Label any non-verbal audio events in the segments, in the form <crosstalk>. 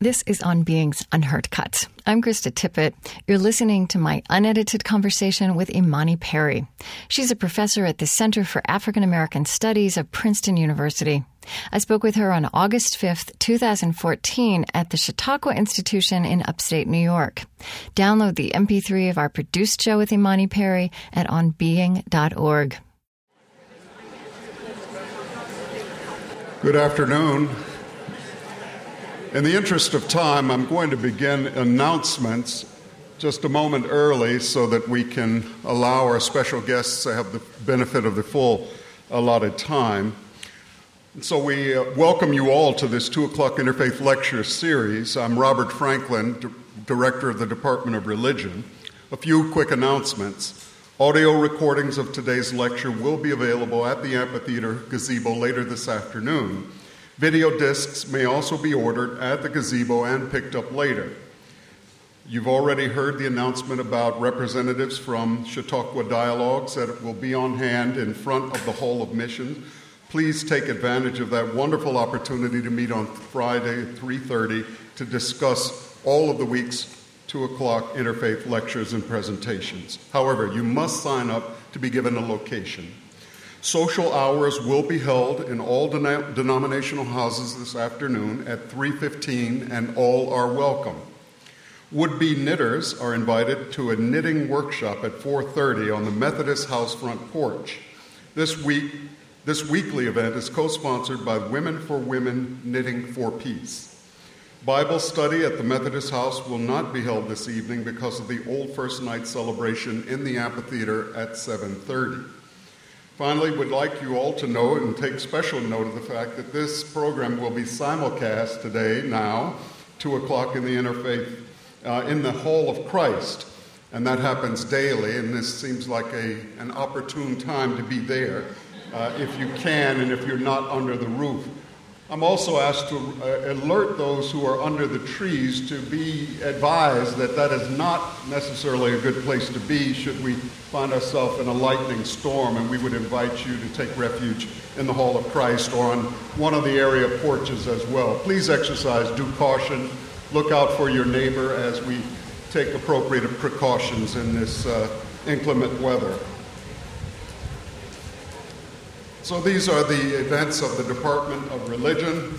This is On Being's Unheard Cuts. I'm Krista Tippett. You're listening to my unedited conversation with Imani Perry. She's a professor at the Center for African American Studies of Princeton University. I spoke with her on August 5th, 2014, at the Chautauqua Institution in upstate New York. Download the MP3 of our produced show with Imani Perry at onbeing.org. Good afternoon. In the interest of time, I'm going to begin announcements just a moment early so that we can allow our special guests to have the benefit of the full allotted time. So we uh, welcome you all to this 2 o'clock Interfaith Lecture Series. I'm Robert Franklin, D- Director of the Department of Religion. A few quick announcements. Audio recordings of today's lecture will be available at the amphitheater gazebo later this afternoon. Video discs may also be ordered at the gazebo and picked up later. You've already heard the announcement about representatives from Chautauqua Dialogues that will be on hand in front of the Hall of Missions. Please take advantage of that wonderful opportunity to meet on Friday at 3:30 to discuss all of the week's 2 o'clock interfaith lectures and presentations. However, you must sign up to be given a location. Social hours will be held in all denom- denominational houses this afternoon at 3:15 and all are welcome. Would-be knitters are invited to a knitting workshop at 4:30 on the Methodist house front porch. This week this weekly event is co-sponsored by Women for Women Knitting for Peace. Bible study at the Methodist House will not be held this evening because of the Old First Night celebration in the amphitheater at 7:30. Finally, we'd like you all to know and take special note of the fact that this program will be simulcast today, now, 2 o'clock in the interfaith, uh, in the Hall of Christ. And that happens daily, and this seems like a, an opportune time to be there uh, if you can and if you're not under the roof. I'm also asked to uh, alert those who are under the trees to be advised that that is not necessarily a good place to be should we find ourselves in a lightning storm, and we would invite you to take refuge in the Hall of Christ or on one of the area porches as well. Please exercise due caution. Look out for your neighbor as we take appropriate precautions in this uh, inclement weather. So these are the events of the Department of Religion.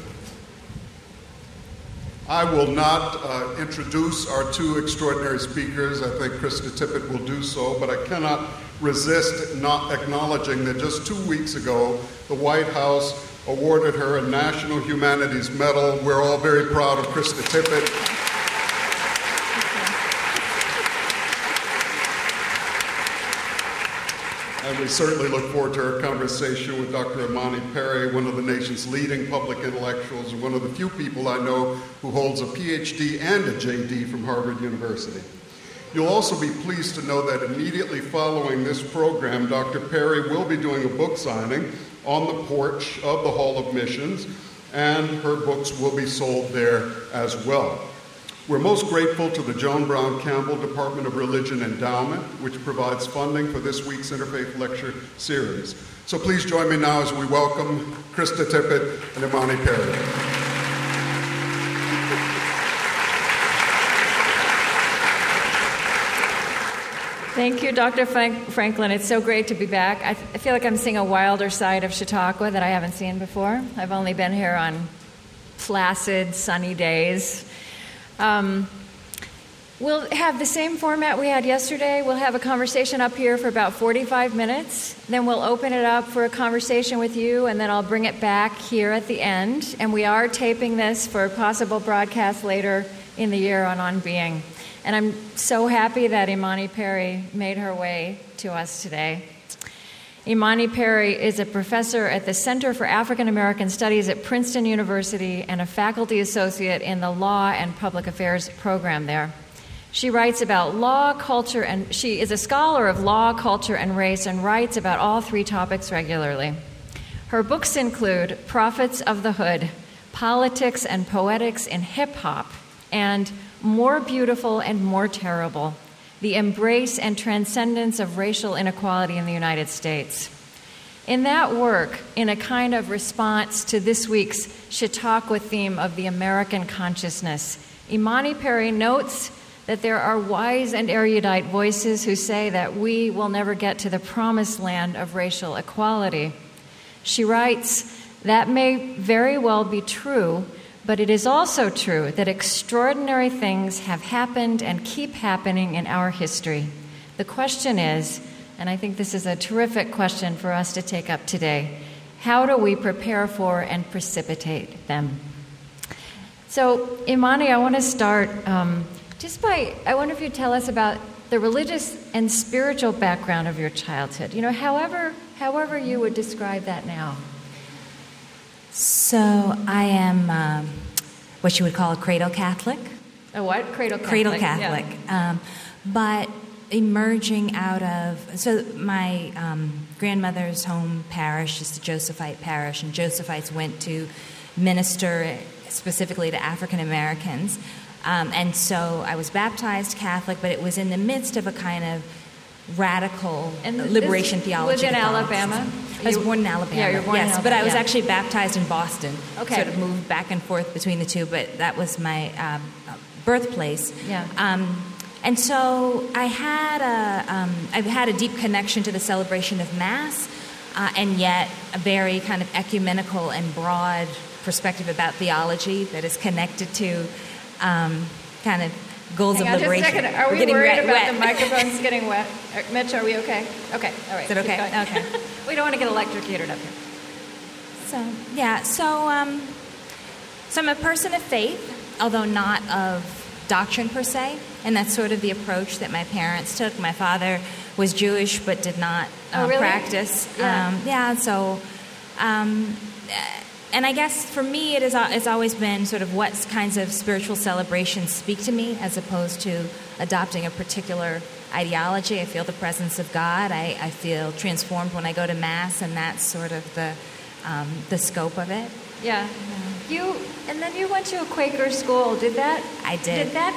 I will not uh, introduce our two extraordinary speakers. I think Krista Tippett will do so, but I cannot resist not acknowledging that just two weeks ago, the White House awarded her a National Humanities Medal. We're all very proud of Krista Tippett. We certainly look forward to our conversation with Dr. Imani Perry, one of the nation's leading public intellectuals and one of the few people I know who holds a PhD and a JD from Harvard University. You'll also be pleased to know that immediately following this program, Dr. Perry will be doing a book signing on the porch of the Hall of Missions, and her books will be sold there as well. We're most grateful to the Joan Brown Campbell Department of Religion Endowment, which provides funding for this week's Interfaith Lecture Series. So please join me now as we welcome Krista Tippett and Imani Perry. Thank you, Dr. Frank- Franklin. It's so great to be back. I, th- I, feel like I'm seeing a wilder side of Chautauqua that I haven't seen before. I've only been here on placid, sunny days. Um, we'll have the same format we had yesterday. We'll have a conversation up here for about 45 minutes. Then we'll open it up for a conversation with you, and then I'll bring it back here at the end. And we are taping this for a possible broadcast later in the year on On Being. And I'm so happy that Imani Perry made her way to us today. Imani Perry is a professor at the Center for African American Studies at Princeton University and a faculty associate in the Law and Public Affairs program there. She writes about law, culture, and she is a scholar of law, culture, and race and writes about all three topics regularly. Her books include Prophets of the Hood, Politics and Poetics in Hip Hop, and More Beautiful and More Terrible the embrace and transcendence of racial inequality in the United States. in that work, in a kind of response to this week's Chautauqua theme of the American consciousness, Imani Perry notes that there are wise and erudite voices who say that we will never get to the promised land of racial equality. She writes, That may very well be true, but it is also true that extraordinary things have happened and keep happening in our history. The question is, and I think this is a terrific question for us to take up today how do we prepare for and precipitate them? So, Imani, I want to start um, just by, I wonder if you'd tell us about the religious and spiritual background of your childhood. You know, however, however you would describe that now. So, I am um, what you would call a cradle Catholic. A what? Cradle Catholic. Cradle Catholic. Yeah. Um, but emerging out of so my um, grandmother's home parish is the Josephite parish, and Josephites went to minister specifically to African Americans. Um, and so I was baptized Catholic, but it was in the midst of a kind of radical and liberation theology. Was in Alabama? I was born in Alabama. Yeah, you're born yes, in Alabama. but I was yeah. actually baptized in Boston. Okay. Sort of moved back and forth between the two, but that was my um, birthplace. Yeah. Um, and so I had a, um, I've had a deep connection to the celebration of Mass, uh, and yet a very kind of ecumenical and broad perspective about theology that is connected to um, kind of goals Hang of on liberation. Just a second. Are we worried wet, about wet. the <laughs> microphones getting wet? Uh, Mitch, are we okay? Okay, all right. Is it okay? Okay. <laughs> we don't want to get electrocuted up here. So yeah, so um, so I'm a person of faith, although not of doctrine per se, and that's sort of the approach that my parents took. My father was Jewish but did not Oh, uh, really? practice. Yeah. Um, yeah. So, um, and I guess for me, it is, it's always been sort of what kinds of spiritual celebrations speak to me, as opposed to adopting a particular ideology. I feel the presence of God. I, I feel transformed when I go to mass, and that's sort of the um, the scope of it. Yeah. You and then you went to a Quaker school. Did that? I did. Did that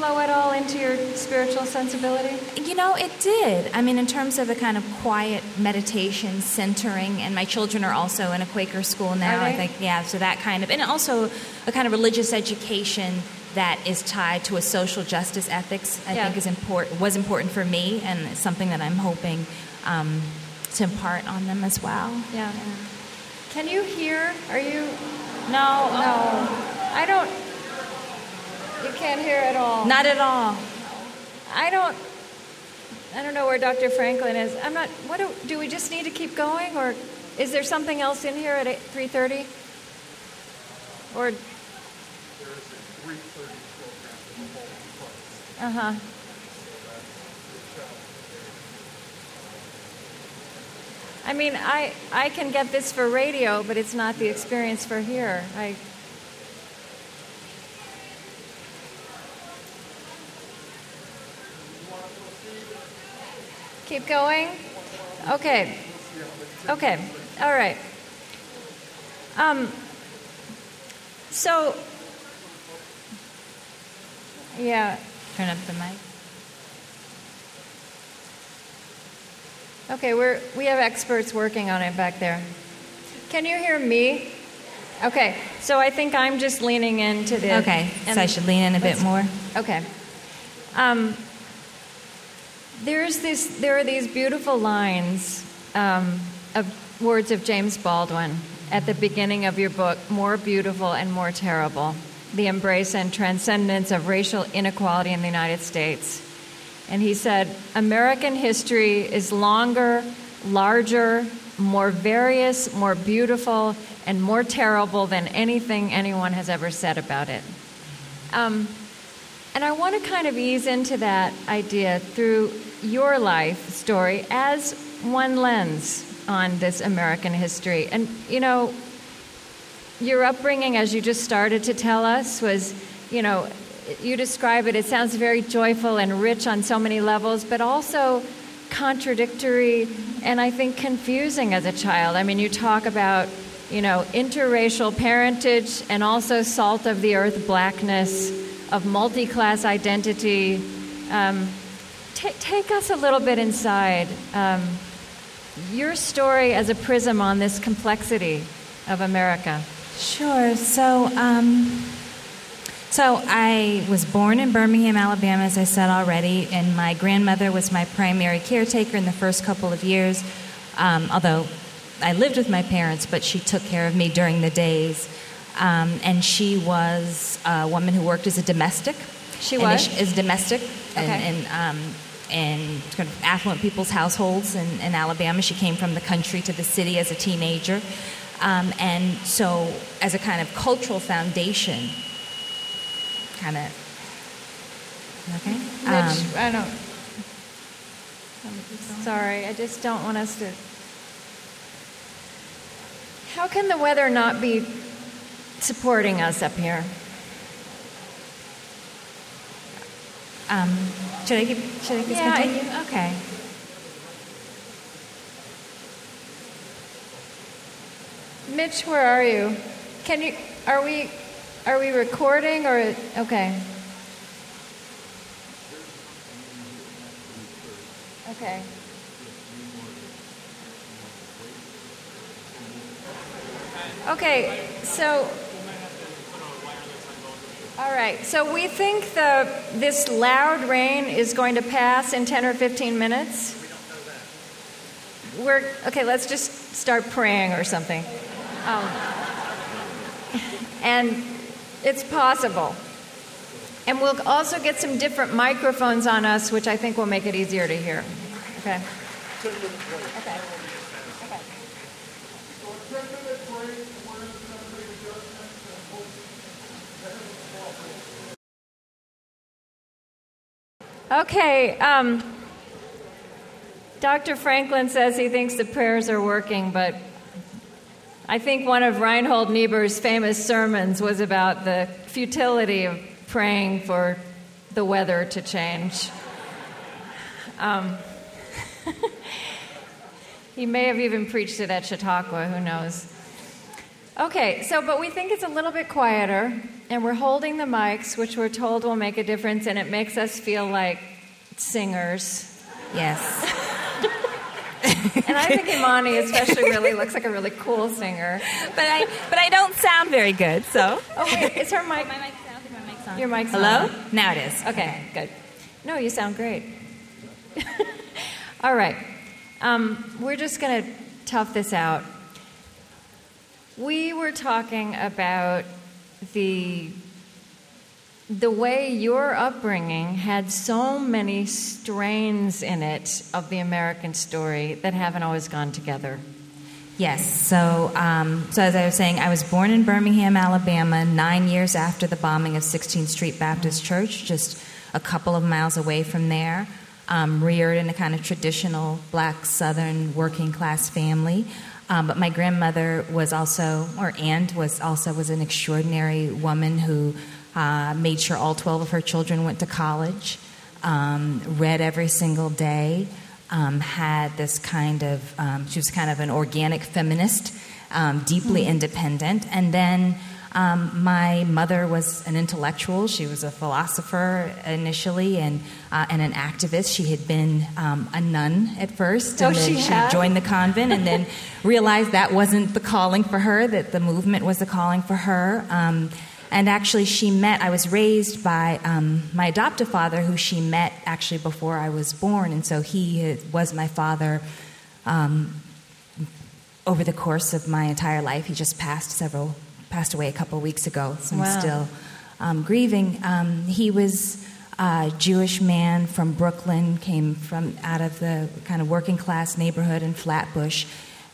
flow at all into your spiritual sensibility? You know, it did. I mean, in terms of a kind of quiet meditation, centering, and my children are also in a Quaker school now. I think, yeah. So that kind of, and also a kind of religious education that is tied to a social justice ethics. I Yeah. think is important. Was important for me, and it's something that I'm hoping um, to impart on them as well. Yeah. Can you hear? Are you? No, No. I don't. You can't hear at all. not at all. I don't. I don't know where Dr. Franklin is. I'm not. What do, do we just need to keep going, or is there something else in here at 3:30? Or. Uh huh. I mean, I I can get this for radio, but it's not the experience for here. I. Keep going. Okay. Okay. All right. Um. So. Yeah. Turn up the mic. Okay, we're we have experts working on it back there. Can you hear me? Okay, so I think I'm just leaning into the. Okay, so I should lean in a bit more. Okay. Um, there's this. There are these beautiful lines um, of words of James Baldwin at the beginning of your book, "More beautiful and more terrible: the embrace and transcendence of racial inequality in the United States." And he said, "American history is longer, larger, more various, more beautiful, and more terrible than anything anyone has ever said about it." Um, and I want to kind of ease into that idea through your life story as one lens on this American history. And, you know, your upbringing, as you just started to tell us, was, you know, you describe it, it sounds very joyful and rich on so many levels, but also contradictory and I think confusing as a child. I mean, you talk about, you know, interracial parentage and also salt of the earth blackness, of multi class identity. Um, ta take us a little bit inside um, your story as a prism on this complexity of America. Sure. So, um, so I was born in Birmingham, Alabama, as I said already, and my grandmother was my primary caretaker in the first couple of years. Um, although I lived with my parents, but she took care of me during the days. Um, and she was a woman who worked as a domestic. She was as domestic, okay. and, and um, in kind of affluent people's households in, in, Alabama. She came from the country to the city as a teenager. Um, and so, as a kind of cultural foundation, kind of. Okay? Um, I don't. I'm sorry, I just don't want us to. How can the weather not be supporting us up here? Um, should I keep? Should I keep yeah, Okay. Mitch, where are you? Can you? Are we? Are we recording or okay? Okay. Okay, so all right, so we think the this loud rain is going to pass in 10 or 15 minutes. We're okay. Let's just start praying or something. Um, and it's possible. And we'll also get some different microphones on us, which I think will make it easier to hear. Okay. Okay. Okay. Um, Dr. Franklin says he thinks the prayers are working, but I think one of Reinhold Niebuhr's famous sermons was about the futility of praying for the weather to change. Um, <laughs> he may have even preached it at Chautauqua, who knows. Okay, so, but we think it's a little bit quieter, and we're holding the mics, which we're told will make a difference, and it makes us feel like singers. Yes. and I think Imani especially really looks like a really cool singer. But I but I don't sound very good, so. Oh wait, is her mic? My mic's on. My mic's on. Your mic's Hello? on. Hello? Now it is. Okay, good. No, you sound great. <laughs> All right. Um, we're just going to tough this out. We were talking about the the way your upbringing had so many strains in it of the American story that haven't always gone together. Yes. So, um, so as I was saying, I was born in Birmingham, Alabama, nine years after the bombing of 16th Street Baptist Church, just a couple of miles away from there. Um, reared in a kind of traditional black Southern working class family. Um, but my grandmother was also, or aunt was also, was an extraordinary woman who uh, made sure all 12 of her children went to college, um, read every single day, um, had this kind of, um, she was kind of an organic feminist, um, deeply mm-hmm. independent. And then um, my mother was an intellectual. She was a philosopher initially and, uh, and an activist. She had been um, a nun at first, oh, and then she, she joined the convent, and then <laughs> realized that wasn't the calling for her. That the movement was the calling for her. Um, and actually, she met, I was raised by um, my adoptive father, who she met actually before I was born. And so he was my father um, over the course of my entire life. He just passed several, passed away a couple of weeks ago. So. I'm still um, grieving. Um, he was a Jewish man from Brooklyn, came from out of the kind of working class neighborhood in Flatbush,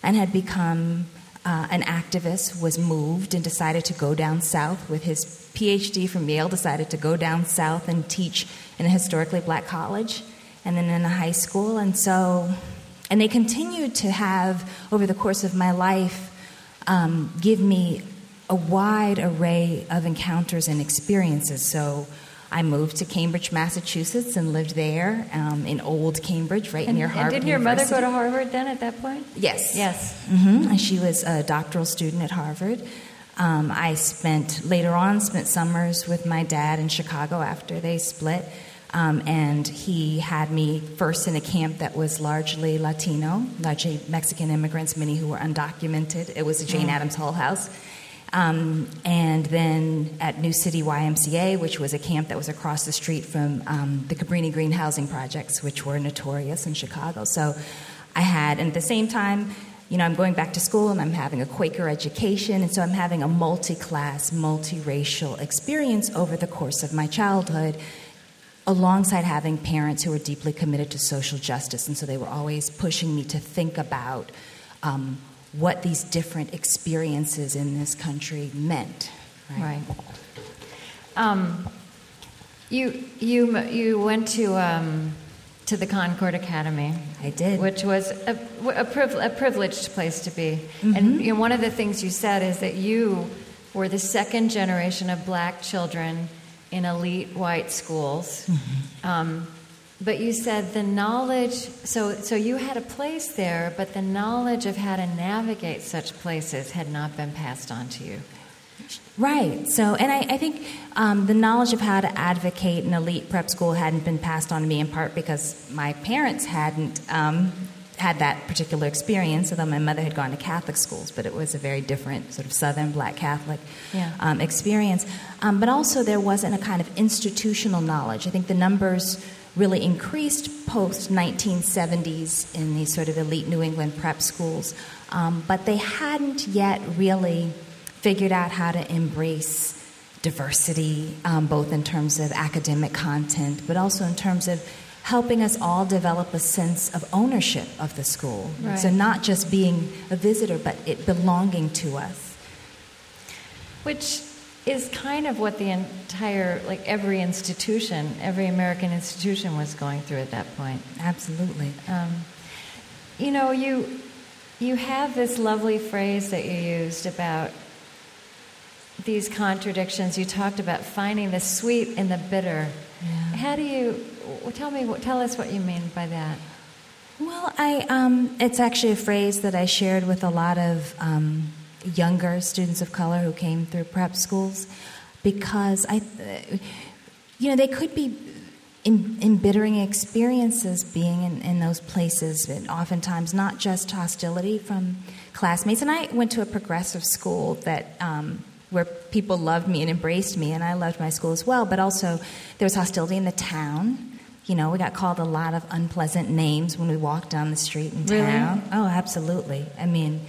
and had become uh, an activist, was moved and decided to go down south with his PhD from Yale, decided to go down south and teach in a historically black college and then in a high school. And so, and they continued to have, over the course of my life, um, give me a wide array of encounters and experiences. So, I moved to Cambridge, Massachusetts, and lived there um, in Old Cambridge, right and, near Harvard. And did your University. mother go to Harvard then at that point? Yes. Yes. Mm-hmm. And she was a doctoral student at Harvard. Um, I spent later on spent summers with my dad in Chicago after they split. Um, and he had me first in a camp that was largely Latino, largely Mexican immigrants, many who were undocumented. It was a Jane mm. Addams Hull House. Um, and then at New City YMCA, which was a camp that was across the street from um, the Cabrini Green Housing Projects, which were notorious in Chicago. So I had, and at the same time, you know, I'm going back to school and I'm having a Quaker education, and so I'm having a multi class, multiracial experience over the course of my childhood, alongside having parents who were deeply committed to social justice. And so they were always pushing me to think about um, what these different experiences in this country meant. Right. right. Um, you, you, you went to. Um to the Concord Academy. I did. Which was a, a, priv- a privileged place to be. Mm-hmm. And you know, one of the things you said is that you were the second generation of black children in elite white schools. Mm-hmm. Um, but you said the knowledge, so, so you had a place there, but the knowledge of how to navigate such places had not been passed on to you. Right. So, and I, I think um, the knowledge of how to advocate an elite prep school hadn't been passed on to me in part because my parents hadn't um, had that particular experience, although my mother had gone to Catholic schools, but it was a very different sort of Southern black Catholic yeah. um, experience. Um, but also, there wasn't a kind of institutional knowledge. I think the numbers really increased post 1970s in these sort of elite New England prep schools, um, but they hadn't yet really figured out how to embrace diversity, um, both in terms of academic content, but also in terms of helping us all develop a sense of ownership of the school. Right. So, not just being a visitor, but it belonging to us. Which is kind of what the entire, like every institution, every American institution was going through at that point. Absolutely. Um, you know, you you have this lovely phrase that you used about these contradictions. You talked about finding the sweet in the bitter. Yeah. How do you tell me? Tell us what you mean by that. Well, I um, it's actually a phrase that I shared with a lot of um, younger students of color who came through prep schools, because I, you know, they could be embittering experiences being in, in those places, and oftentimes not just hostility from classmates. And I went to a progressive school that. Um, where people loved me and embraced me, and I loved my school as well. But also, there was hostility in the town. You know, we got called a lot of unpleasant names when we walked down the street in really? town. Oh, absolutely. I mean,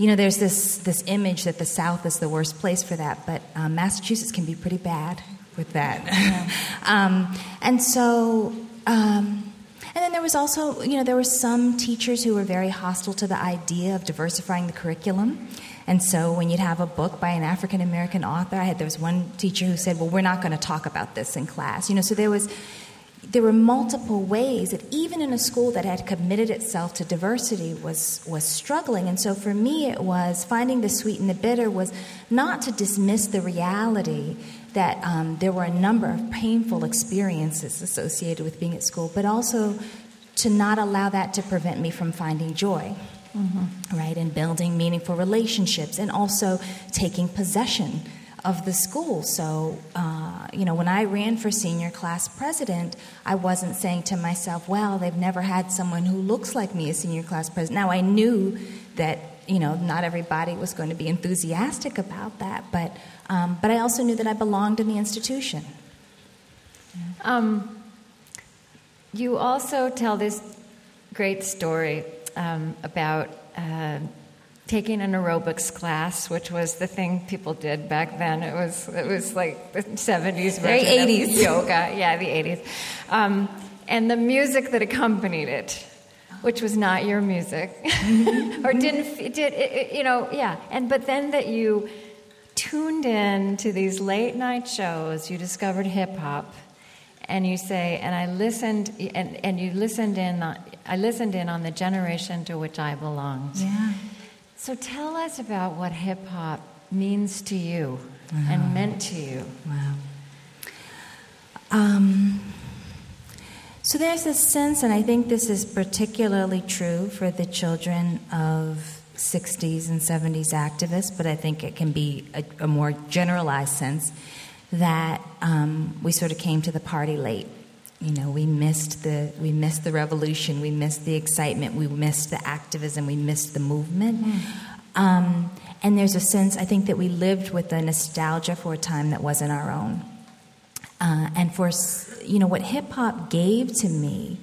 you know, there's this this image that the South is the worst place for that, but um, Massachusetts can be pretty bad with that. Yeah. <laughs> um, and so. Um, and then there was also, you know, there were some teachers who were very hostile to the idea of diversifying the curriculum. And so when you'd have a book by an African American author, I had there was one teacher who said, "Well, we're not going to talk about this in class." You know, so there was there were multiple ways that even in a school that had committed itself to diversity was was struggling and so for me it was finding the sweet and the bitter was not to dismiss the reality that um, there were a number of painful experiences associated with being at school but also to not allow that to prevent me from finding joy mm-hmm. right? And building meaningful relationships and also taking possession of the school. So, uh, you know, when I ran for senior class president, I wasn't saying to myself, well, they've never had someone who looks like me as senior class president. Now, I knew that, you know, not everybody was going to be enthusiastic about that, but, um, but I also knew that I belonged in the institution. Um, you also tell this great story um, about uh, taking an aerobics class, which was the thing people did back then. It was it was like the seventies very eighties yoga, yeah, the eighties, um, and the music that accompanied it. Which was not your music, <laughs> or didn't did it, you know? Yeah, and but then that you tuned in to these late night shows, you discovered hip hop, and you say, and I listened, and, and you listened in, I listened in on the generation to which I belonged. Yeah. So tell us about what hip hop means to you and meant to you. Wow. Um, so there's a sense, and I think this is particularly true for the children of 60s and 70s activists, but I think it can be a, a more generalized sense that um, we sort of came to the party late. You know, we missed the we missed the revolution, we missed the excitement, we missed the activism, we missed the movement. Mm. Um, and there's a sense, I think, that we lived with a nostalgia for a time that wasn't our own. Uh, and for, you know, what hip hop gave to me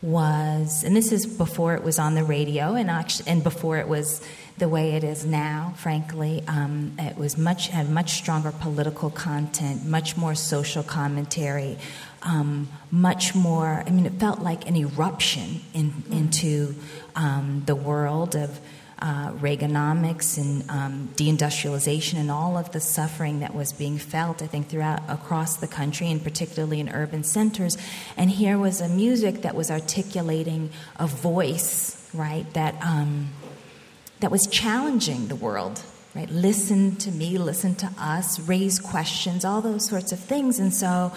was, and this is before it was on the radio and, actually, and before it was the way it is now, frankly. Um, it was much, had much stronger political content, much more social commentary, um, much more, I mean, it felt like an eruption in, into um, the world of uh, Reaganomics and um, deindustrialization and all of the suffering that was being felt, I think, throughout across the country and particularly in urban centers. And here was a music that was articulating a voice, right, that um, that was challenging the world. Right, listen to me, listen to us, raise questions, all those sorts of things. And so,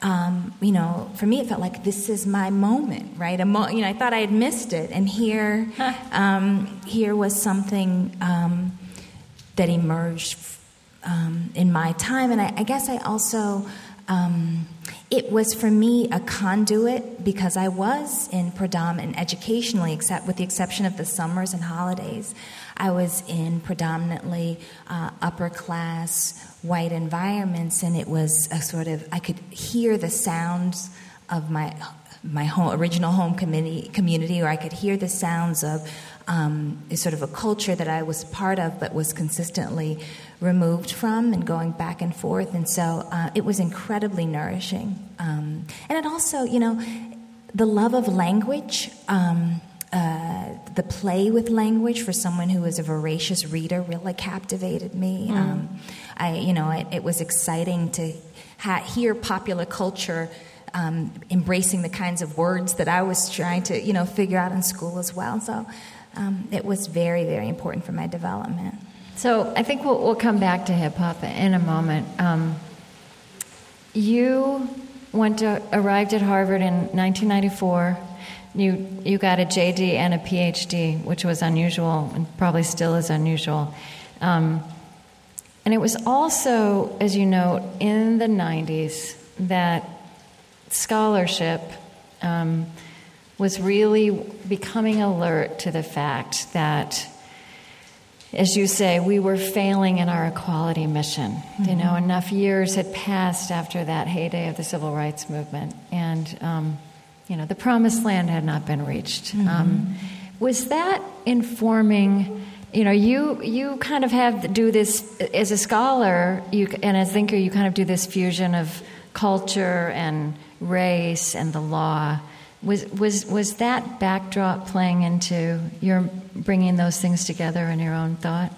um, you know, for me, it felt like this is my moment, right? A mo- you know, I thought I had missed it, and here, um, here was something um, that emerged um, in my time, and I, I guess I also. Um, it was for me a conduit because I was in predominant educationally, except with the exception of the summers and holidays. I was in predominantly uh, upper class white environments, and it was a sort of I could hear the sounds of my my home, original home community, community, or I could hear the sounds of um, sort of a culture that I was part of, but was consistently removed from, and going back and forth. And so uh, it was incredibly nourishing. Um, and it also, you know, the love of language. Um, uh, the play with language for someone who was a voracious reader really captivated me. Mm. Um, I, you know, it, it was exciting to ha- hear popular culture um, embracing the kinds of words that I was trying to, you know, figure out in school as well. So um, it was very, very important for my development. So I think we'll, we'll come back to hip hop in a moment. Um, you went to arrived at Harvard in 1994 you, you got a JD and a PhD, which was unusual and probably still is unusual. Um, and it was also, as you know, in the 90s that scholarship um, was really becoming alert to the fact that, as you say, we were failing in our equality mission. Mm-hmm. You know, enough years had passed after that heyday of the civil rights movement. And um, you know, the promised land had not been reached. Mm-hmm. Um, was that informing? You know, you you kind of have do this as a scholar, you and as a thinker, you kind of do this fusion of culture and race and the law. Was was was that backdrop playing into your bringing those things together in your own thought?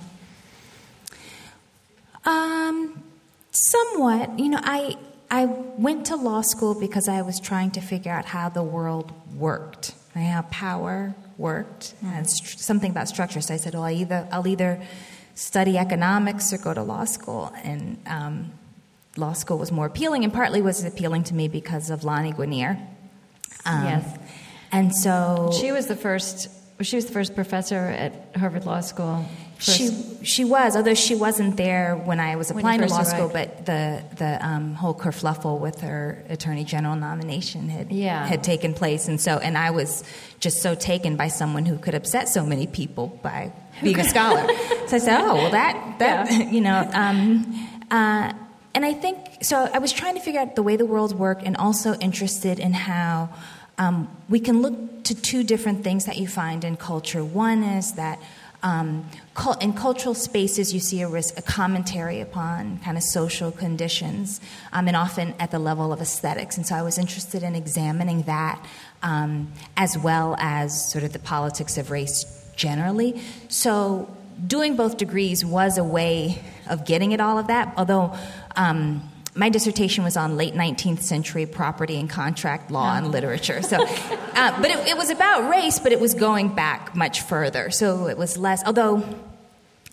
Um, somewhat. You know, I I went to law school because I was trying to figure out how the world worked, right? how power worked, and something about structure. So I said, well, I either, I'll either study economics or go to law school. And um, law school was more appealing, and partly was appealing to me because of Lani Guinier. Um, yes. And so. She was the first. She was the first professor at Harvard Law School she she was, although she wasn't there when I was applying to law school. But the the um, whole kerfluffle with her attorney general nomination had yeah. had taken place, and so and I was just so taken by someone who could upset so many people by being a scholar. so I said, oh well, that <laughs> that yeah. <laughs> you know. Um, uh, and I think so. I was trying to figure out the way the world worked, and also interested in how um, we can look to two different things that you find in culture. One is that um, in cultural spaces, you see a risk, a commentary upon kind of social conditions, um, and often at the level of aesthetics. And so I was interested in examining that um, as well as sort of the politics of race generally. So doing both degrees was a way of getting at all of that, although. Um, my dissertation was on late 19th century property and contract law oh. and literature. So, <laughs> uh, but it, it, was about race, but it was going back much further. So it was less, although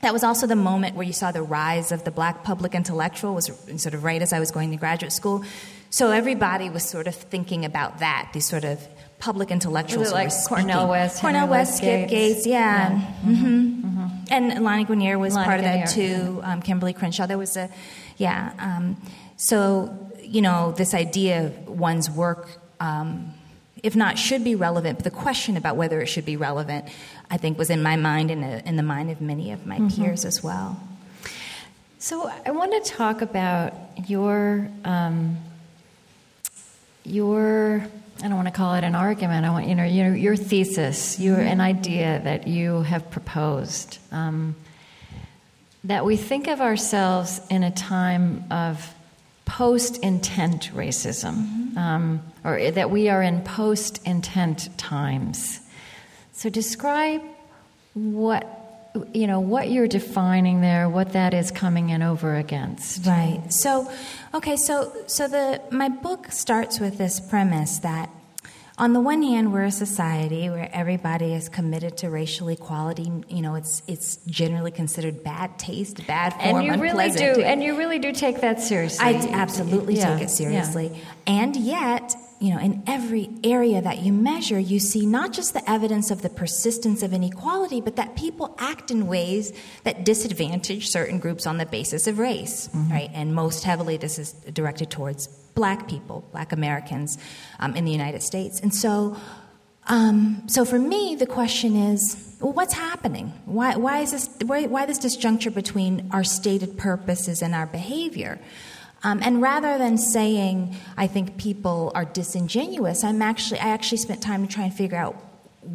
that was also the moment where you saw the rise of the black public intellectual, was sort of right as I was going to graduate school. So everybody was sort of thinking about that, these sort of public intellectuals. like Cornel West, Cornel West, Skip Gates, yeah. yeah. Mm-hmm. Mm-hmm. And Lani Guinier was part of that too. Um, Kimberlé Crenshaw. There was a, yeah. Um, so, you know, this idea of one's work um, if not should be relevant, but the question about whether it should be relevant, I think, was in my mind and in the mind of many of my mm-hmm. peers as well. So I want to talk about your um, your I don't want to call it an argument. I want you know your, your thesis, your an idea that you have proposed. Um, that we think of ourselves in a time of post intent racism, mm-hmm. um, or that we are in post intent times. So describe what you know what you're defining there what that is coming in over against right so okay so so the my book starts with this premise that on the one hand, we're a society where everybody is committed to racial equality. You know, it's it's generally considered bad taste, bad form, and you really do, and you really do take that seriously. I absolutely yeah. take it seriously, yeah. and yet you know, in every area that you measure, you see not just the evidence of the persistence of inequality, but that people act in ways that disadvantage certain groups on the basis of race, mm-hmm. right? And most heavily, this is directed towards black people, black Americans um, in the United States. And so, um, so for me, the question is, well, what's happening? Why, why is this? Why, why this disjuncture between our stated purposes and our behavior? Um, and rather than saying, I think people are disingenuous, I'm actually, I actually spent time to try and figure out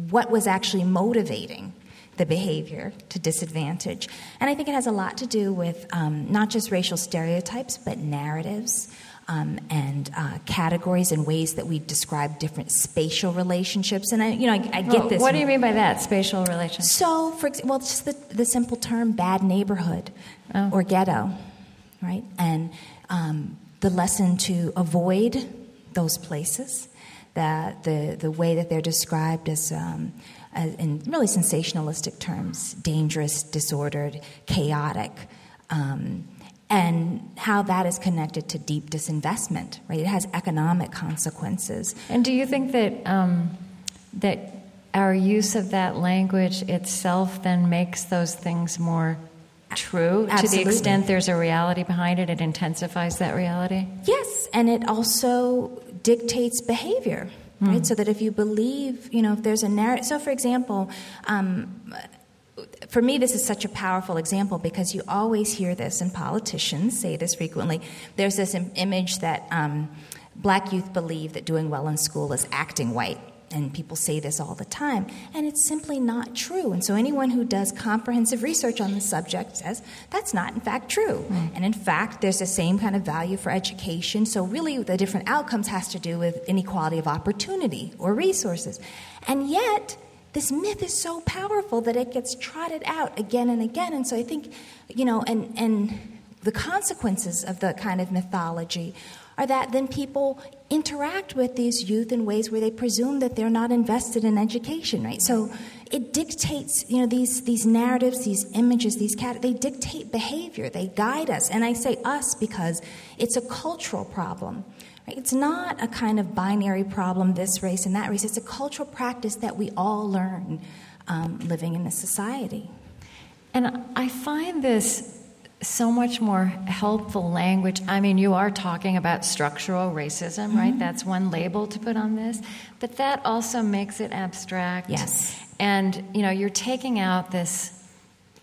what was actually motivating the behavior to disadvantage. And I think it has a lot to do with um, not just racial stereotypes, but narratives. Um, and uh, categories and ways that we describe different spatial relationships. And I, you know, I, I get well, this. What do you mean by that, spatial relationships? So, for example, well, just the, the simple term bad neighborhood oh. or ghetto, right? And um, the lesson to avoid those places, that the, the way that they're described as, um, as in really sensationalistic terms dangerous, disordered, chaotic. Um, and how that is connected to deep disinvestment, right? It has economic consequences. And do you think that um, that our use of that language itself then makes those things more true Absolutely. to the extent there's a reality behind it it intensifies that reality yes and it also dictates behavior mm. right so that if you believe you know if there's a narrative so for example um, for me, this is such a powerful example because you always hear this, and politicians say this frequently. There's this Im- image that um, black youth believe that doing well in school is acting white and people say this all the time, and it's simply not true. And so, anyone who does comprehensive research on the subject says that's not, in fact, true. Mm. And in fact, there's the same kind of value for education. So, really, the different outcomes has to do with inequality of opportunity or resources. And yet, this myth is so powerful that it gets trotted out again and again. And so, I think, you know, and and the consequences of the kind of mythology are that then people interact with these youth in ways where they presume that they're not invested in education, right? So it dictates, you know, these, these narratives, these images, these cat, they dictate behavior, they guide us. And I say us because it's a cultural problem. Right? It's not a kind of binary problem, this race and that race. It's a cultural practice that we all learn um, living in this society. And I find this so much more helpful language. I mean, you are talking about structural racism, mm-hmm. right? That's one label to put on this, but that also makes it abstract. Yes. And you know, you're taking out this,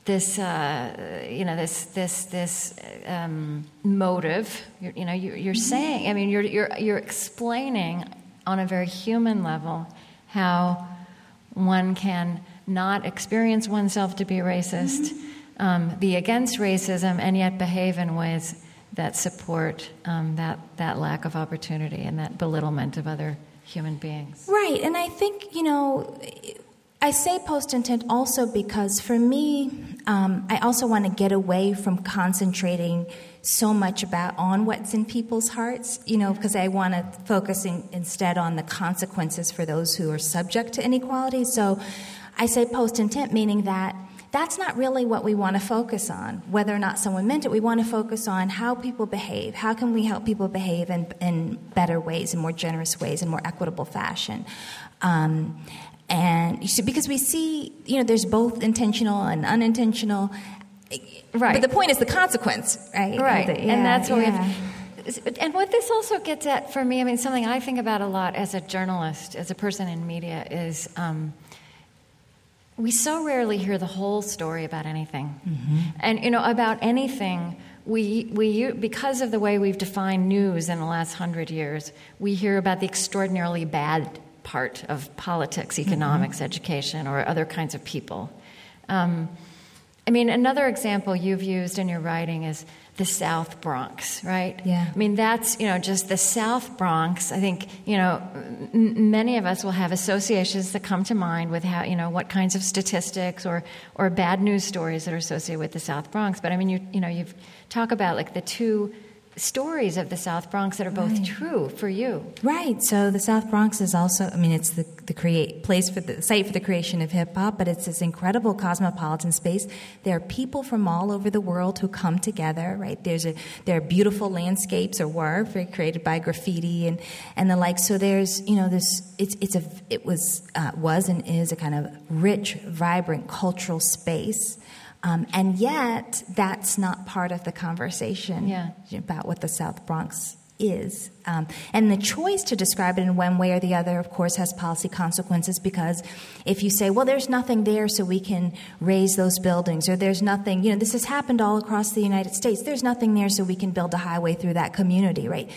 this, uh, you know, this, this, this um, motive. You're, you know, you're, you're mm-hmm. saying. I mean, you're, you're, you're explaining on a very human level how one can not experience oneself to be racist. Mm-hmm um, be against racism and yet behave in ways that support um, that, that lack of opportunity and that belittlement of other human beings. Right, and I think, you know, I say post intent also because for me, um, I also want to get away from concentrating so much about on what's in people's hearts, you know, because I want to focus in, instead on the consequences for those who are subject to inequality. So I say post intent, meaning that that's not really what we want to focus on, whether or not someone meant it. We want to focus on how people behave. How can we help people behave in, in better ways, in more generous ways, in more equitable fashion? Um, and because we see, you know, there's both intentional and unintentional. Right. But the point is the consequence, right? Right. The, yeah, and that's what yeah. we have and what this also gets at for me, I mean, something I think about a lot as a journalist, as a person in media, is um, we so rarely hear the whole story about anything. Mm-hmm. And, you know, about anything, we, we, because of the way we've defined news in the last hundred years, we hear about the extraordinarily bad part of politics, economics, mm-hmm. education, or other kinds of people. Um, I mean, another example you've used in your writing is the South Bronx, right? Yeah. I mean, that's, you know, just the South Bronx. I think, you know, m- many of us will have associations that come to mind with how, you know, what kinds of statistics or, or bad news stories that are associated with the South Bronx. But I mean, you, you know, you've talked about like the two stories of the South Bronx that are both right. true for you. Right. So the South Bronx is also, I mean, it's the, the create place for the site for the creation of hip hop, but it's this incredible cosmopolitan space. There are people from all over the world who come together. Right. There's a there are beautiful landscapes or were created by graffiti and and the like. So there's you know this it's it's a it was uh, was and is a kind of rich, vibrant cultural space um, and yet, that's not part of the conversation yeah. about what the South Bronx is. Um, and the choice to describe it in one way or the other, of course, has policy consequences because if you say, well, there's nothing there so we can raze those buildings, or there's nothing, you know, this has happened all across the United States, there's nothing there so we can build a highway through that community, right?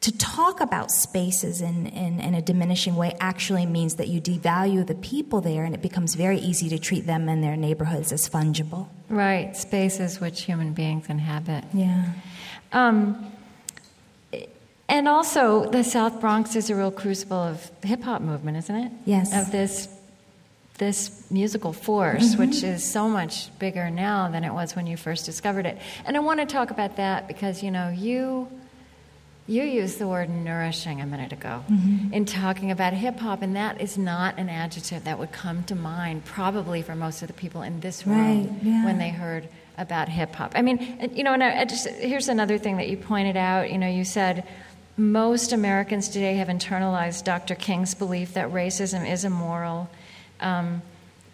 To talk about spaces in, in, in, a diminishing way actually means that you devalue the people there and it becomes very easy to treat them and their neighborhoods as fungible. Right, spaces which human beings inhabit. Yeah. Um, and also, the South Bronx is a real crucible of the hip hop movement, isn't it? Yes. Of this this musical force, mm-hmm. which is so much bigger now than it was when you first discovered it. And I want to talk about that because you know you you used the word nourishing a minute ago mm-hmm. in talking about hip hop, and that is not an adjective that would come to mind probably for most of the people in this room right, yeah. when they heard about hip hop. I mean, you know, and I, I just here's another thing that you pointed out. You know, you said most Americans today have internalized Dr. King's belief that racism is immoral. Um,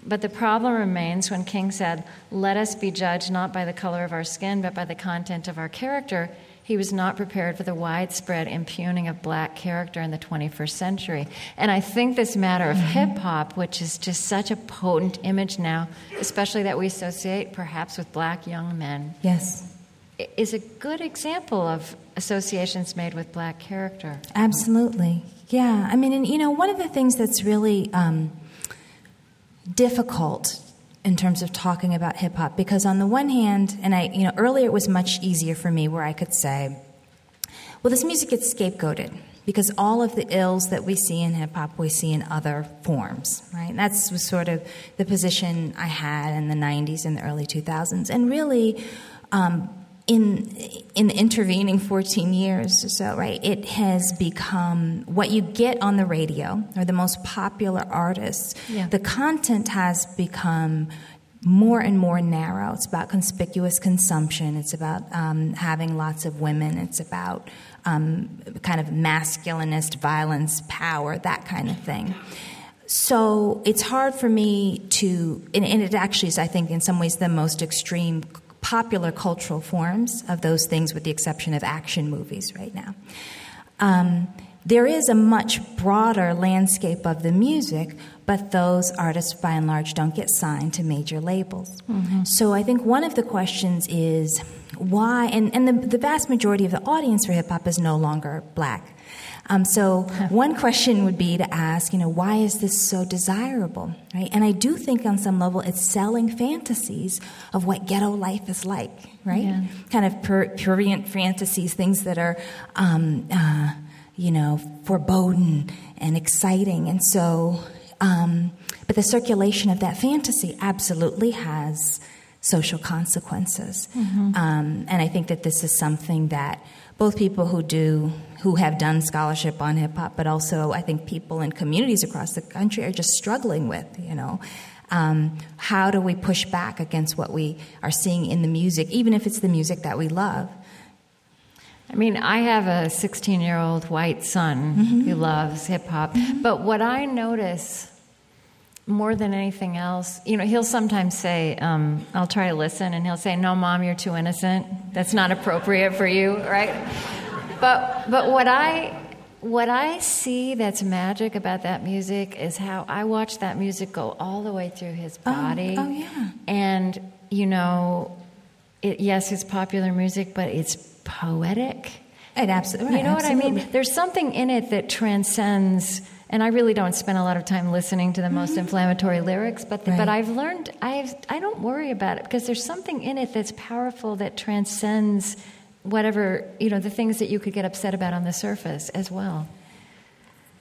but the problem remains when King said, Let us be judged not by the color of our skin, but by the content of our character he was not prepared for the widespread impugning of black character in the 21st century. And I think this matter of mm-hmm. hip hop, which is just such a potent image now, especially that we associate perhaps with black young men. Yes. Is a good example of associations made with black character. Absolutely. Yeah. I mean, and you know, one of the things that's really um, difficult in terms of talking about hip hop because on the one hand, and I, you know, earlier it was much easier for me where I could say, well, this music gets scapegoated because all of the ills that we see in hip hop we see in other forms, right? And that's was sort of the position I had in the '90s and the early 2000s, and really. Um, in in the intervening 14 years or so, right, it has become what you get on the radio or the most popular artists. Yeah. The content has become more and more narrow. It's about conspicuous consumption. It's about um, having lots of women. It's about um, kind of masculinist violence, power, that kind of thing. So it's hard for me to, and, and it actually is, I think, in some ways, the most extreme popular cultural forms of those things, with the exception of action movies right now. Um, there is a much broader landscape of the music, but those artists, by and large, don't get signed to major labels. Mm-hmm. So I think one of the questions is why, and, and the, the vast majority of the audience for hip hop is no longer black. Um, so <laughs> one question would be to ask, you know, why is this so desirable, right? And I do think on some level it's selling fantasies of what ghetto life is like, right? Yeah. Kind of prurient fantasies, things that are, um, uh, you know, foreboding and exciting, and so. Um, but the circulation of that fantasy absolutely has social consequences, mm-hmm. Um, and I think that this is something that both people who do who have done scholarship on hip hop, but also I think people in communities across the country are just struggling with, you know. Um, how do we push back against what we are seeing in the music, even if it's the music that we love? I mean, I have a 16 year old white son mm-hmm. who loves hip hop, mm-hmm. but what I notice more than anything else, you know, he'll sometimes say, um, I'll try to listen, and he'll say, No, mom, you're too innocent. That's not appropriate for you, right? But but what I what I see that's magic about that music is how I watch that music go all the way through his Oh, body. oh, yeah. And you know, it, yes, it's popular music, but it's poetic. It absolutely. You know what I mean? There's something in it that transcends. And I really don't spend a lot of time listening to the most inflammatory lyrics, but Mm-hmm. Right. but I've learned I've I don't worry about it because there's something in it that's powerful that transcends whatever you know the things that you could get upset about on the surface as well.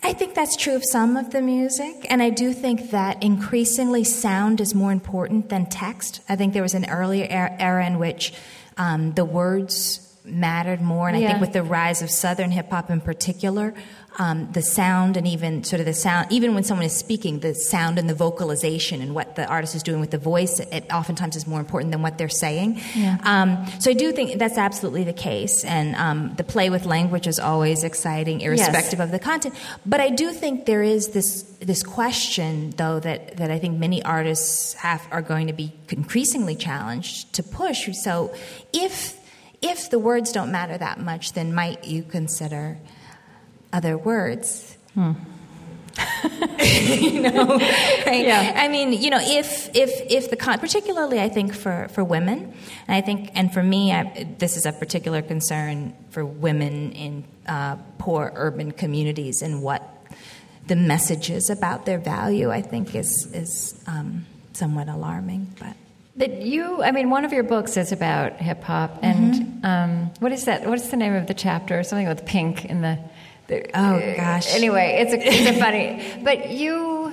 I think that's true of some of the music, and I do think that increasingly sound is more important than text. I think there was an earlier era, era in which um, the words mattered more, and I think with the rise of Southern hip hop in particular, um, the sound and even sort of the sound, even when someone is speaking, the sound and the vocalization and what the artist is doing with the voice, it oftentimes is more important than what they're saying. Yeah. Um, so I do think that's absolutely the case, and um, the play with language is always exciting, irrespective of the content. But I do think there is this this question, though, that, that I think many artists have are going to be increasingly challenged to push. So, if if the words don't matter that much, then might you consider other words? <laughs> you know, right? Yeah. I mean, you know, if if if the con, particularly, I think for for women, and I think, and for me, I, this is a particular concern for women in uh, poor urban communities and what the messages about their value, I think, is is um, somewhat alarming. But That you, I mean, one of your books is about hip hop, and Mm-hmm. um, what is that? What is the name of the chapter? Something with pink in the. Oh, uh, gosh. Anyway, it's a, it's a funny, <laughs> but you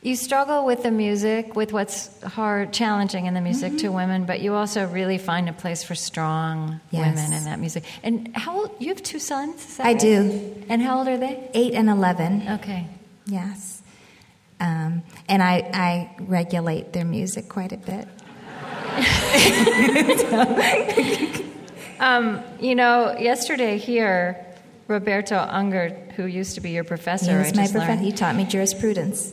you struggle with the music, with what's hard, challenging in the music Mm-hmm. to women, but you also really find a place for strong Yes. women in that music. And how old? You have two sons. Is that I right? do. And how old are they? eight and eleven, Okay. yes, um, and I I regulate their music quite a bit. <laughs> um, You know, yesterday here, Roberto Unger, who used to be your professor, He was my professor. He taught me jurisprudence.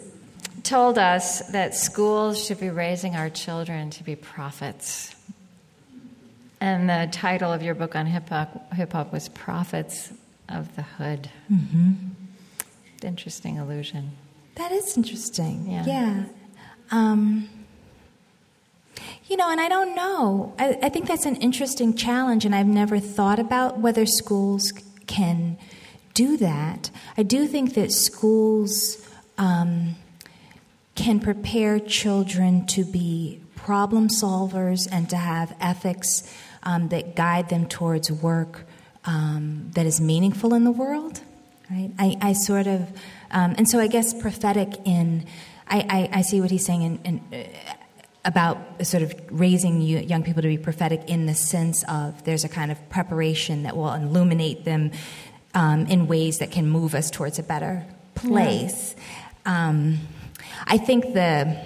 told us that schools should be raising our children to be prophets. And the title of your book on hip hop, hip hop was Prophets of the Hood. Mm-hmm. Interesting illusion. That is interesting. Yeah. Yeah. Um, you know, and I don't know. I, I think that's an interesting challenge, and I've never thought about whether schools can do that. I do think that schools um, can prepare children to be problem solvers and to have ethics um, that guide them towards work um, that is meaningful in the world. Right? I, I sort of, um, and so I guess prophetic in, I, I, I see what he's saying in, in, uh, about sort of raising young people to be prophetic in the sense of there's a kind of preparation that will illuminate them um, in ways that can move us towards a better place. Um, I think the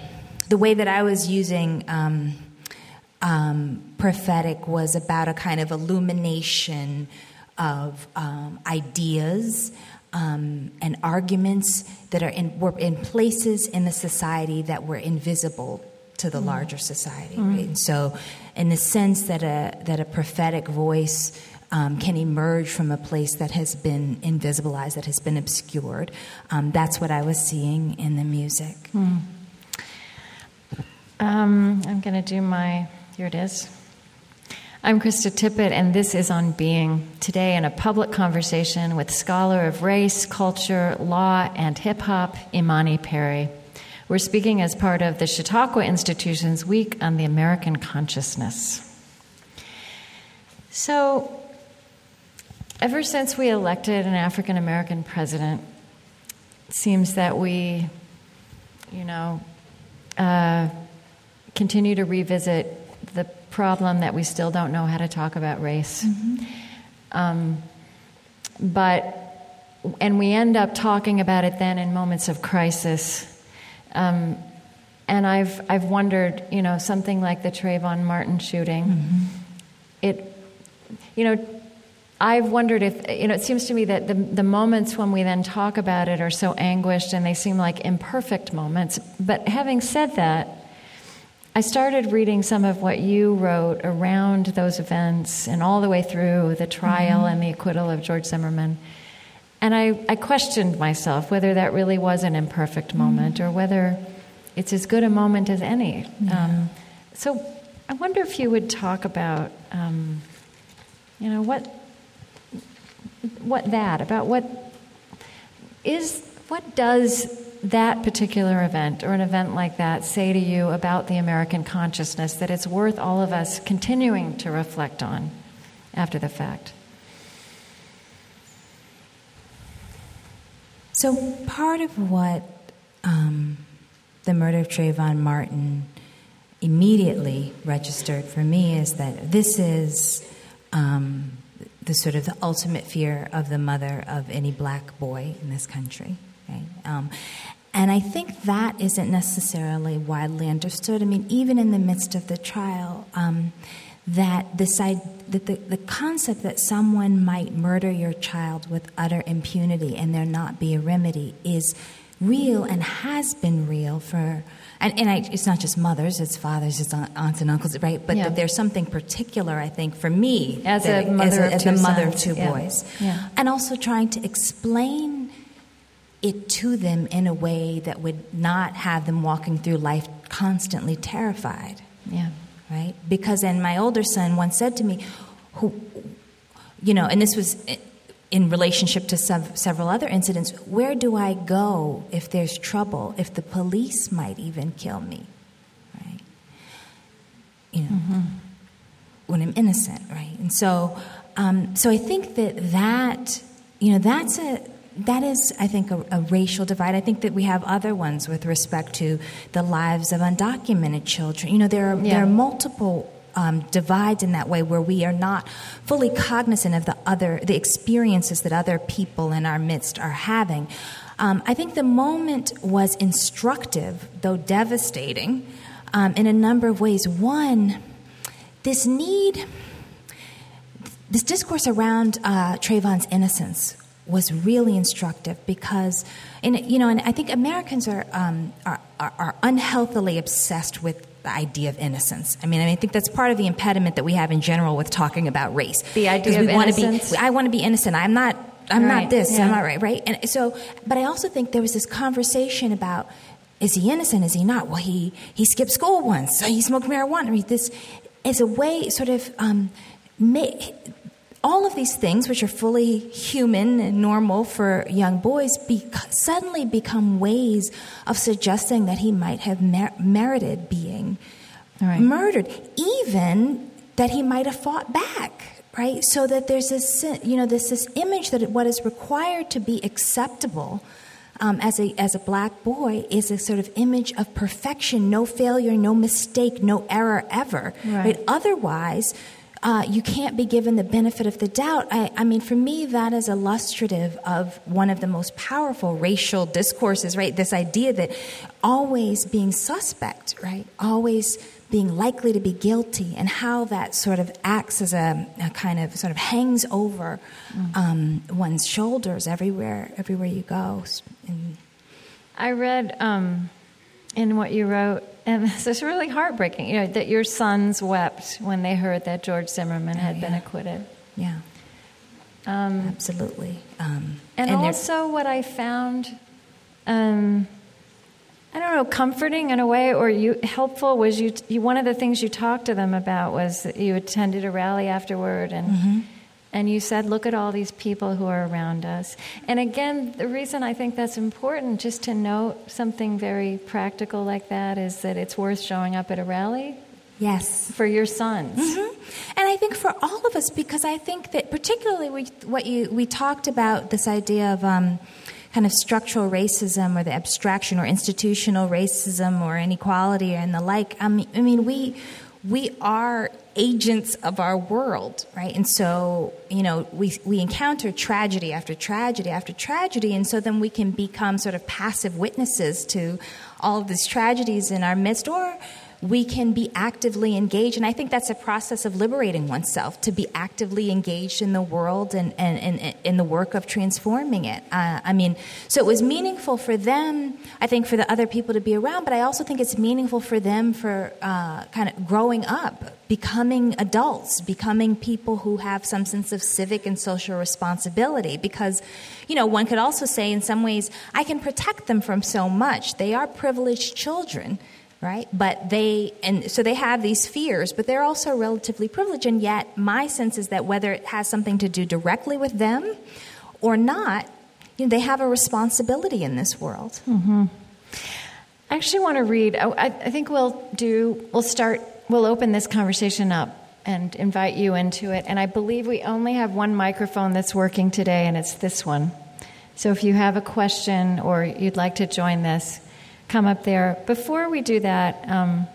the way that I was using um, um, prophetic was about a kind of illumination of um, ideas um, and arguments that are in were in places in the society that were invisible to the larger society. Right? And so, in the sense that a that a prophetic voice um, can emerge from a place that has been invisibilized, that has been obscured. Um, that's what I was seeing in the music. Um, I'm going to do my, here it is. I'm Krista Tippett, and this is On Being. Today, in a public conversation with scholar of race, culture, law, and hip hop, Imani Perry. We're speaking as part of the Chautauqua Institution's Week on the American Consciousness. So, ever since we elected an African American president, it seems that we, you know, uh, continue to revisit the problem that we still don't know how to talk about race. Um, but, and we end up talking about it then in moments of crisis. Um, and I've, I've wondered, you know, something like the Trayvon Martin shooting, it, you know, I've wondered if, you know, it seems to me that the, the moments when we then talk about it are so anguished and they seem like imperfect moments. But having said that, I started reading some of what you wrote around those events and all the way through the trial mm-hmm. and the acquittal of George Zimmerman. And I, I questioned myself whether that really was an imperfect moment mm-hmm. or whether it's as good a moment as any. Yeah. Um, so I wonder if you would talk about, um, you know, what, what that, about what is, what does that particular event or an event like that say to you about the American consciousness that it's worth all of us continuing to reflect on after the fact? So, part of what um, the murder of Trayvon Martin immediately registered for me is that this is um, the sort of the ultimate fear of the mother of any black boy in this country. Right? Um, and I think that isn't necessarily widely understood. I mean, even in the midst of the trial, um, that, the, side, that the, the concept that someone might murder your child with utter impunity and there not be a remedy is real and has been real for and, and I, it's not just mothers, it's fathers, it's aunts and uncles, right? But yeah. there's something particular, I think, for me as a mother, as, a, as the mother of two yeah. boys, yeah. and also trying to explain it to them in a way that would not have them walking through life constantly terrified. Yeah. Right? Because then my older son once said to me, who, you know, and this was in relationship to sev- several other incidents, where do I go if there's trouble, if the police might even kill me? Right? You know, mm-hmm. when I'm innocent, right? And so, um, so I think that that, you know, that's a, that is, I think, a, a, racial divide. I think that we have other ones with respect to the lives of undocumented children. You know, there are, yeah. there are multiple um, divides in that way where we are not fully cognizant of the other, the experiences that other people in our midst are having. Um, I think the moment was instructive, though devastating, um, in a number of ways. One, this need, this discourse around uh, Trayvon's innocence was really instructive because, in, you know, and I think Americans are, um, are, are, are unhealthily obsessed with the idea of innocence. I mean, I, mean, I think that's part of the impediment that we have in general with talking about race. The idea of we innocence. Be, I want to be innocent. I'm not. I'm right. not this. Yeah. I'm not right. Right. And so, but I also think there was this conversation about is he innocent? Is he not? Well, he he skipped school once. So he smoked marijuana. I mean, this is a way, sort of. Um, all of these things, which are fully human and normal for young boys, be- suddenly become ways of suggesting that he might have mer- merited being right. murdered, even that he might have fought back. Right, so that there's this, you know, this this image that what is required to be acceptable um, as a as a black boy is a sort of image of perfection, no failure, no mistake, no error ever. Right. right? Otherwise, uh, you can't be given the benefit of the doubt. I, I, mean, for me, that is illustrative of one of the most powerful racial discourses, right? This idea that always being suspect, right? Always being likely to be guilty, and how that sort of acts as a, a kind of sort of hangs over mm. um, one's shoulders everywhere, everywhere you go. And, I read um, in what you wrote and <laughs> this is really heartbreaking, you know, that your sons wept when they heard that George Zimmerman had oh, yeah. been acquitted. Yeah. Um, Absolutely. Um, and, and, also, what I found, um, I don't know, comforting in a way, or you helpful was you, you. One of the things you talked to them about was that you attended a rally afterward, and mm-hmm. And you said, look at all these people who are around us. And again, the reason I think that's important, just to note something very practical like that, is that it's worth showing up at a rally. Yes. For your sons. Mm-hmm. And I think for all of us, because I think that particularly we, what you, we talked about this idea of um, kind of structural racism or the abstraction or institutional racism or inequality and the like. I mean, I mean we, we are agents of our world, right? And so, you know, we, we encounter tragedy after tragedy after tragedy, and so then we can become sort of passive witnesses to all of these tragedies in our midst, or we can be actively engaged. And I think that's a process of liberating oneself to be actively engaged in the world and, and, and in the work of transforming it. Uh, I mean, so it was meaningful for them, I think, for the other people to be around, but I also think it's meaningful for them for uh, kind of growing up, becoming adults, becoming people who have some sense of civic and social responsibility. Because, you know, one could also say in some ways, I can protect them from so much. They are privileged children right? But they, and so they have these fears, but they're also relatively privileged. And yet, my sense is that whether it has something to do directly with them or not, you know, they have a responsibility in this world. Mm-hmm. I actually want to read, I, I think we'll do, we'll start, we'll open this conversation up and invite you into it. And I believe we only have one microphone that's working today, and it's this one. So if you have a question or you'd like to join this, come up there. Before we do that, um,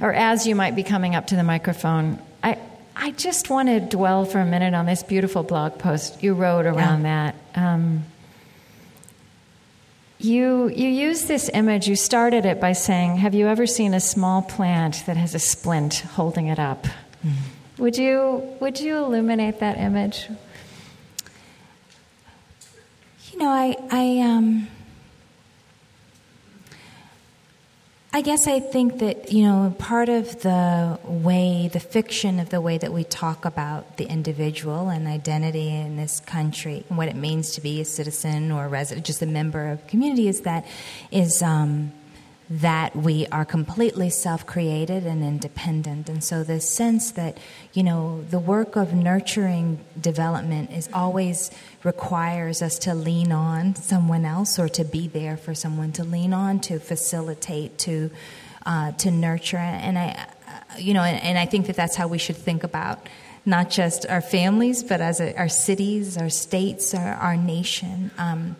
or as you might be coming up to the microphone, I, I just want to dwell for a minute on this beautiful blog post you wrote around yeah. that. Um, you, you use this image, you started it by saying, Have you ever seen a small plant that has a splint holding it up? Mm-hmm. Would, you, would you illuminate that image? You know, I, I um, I guess I think that, you know, part of the way, the fiction of the way that we talk about the individual and identity in this country and what it means to be a citizen or a resident, just a member of community is that, is, um, that we are completely self created and independent. And so, the sense that, you know, the work of nurturing development is always requires us to lean on someone else or to be there for someone to lean on, to facilitate, to, uh, to nurture. And I, uh, you know, and, I think that that's how we should think about not just our families, but as a, our cities, our states, our, our nation. Um,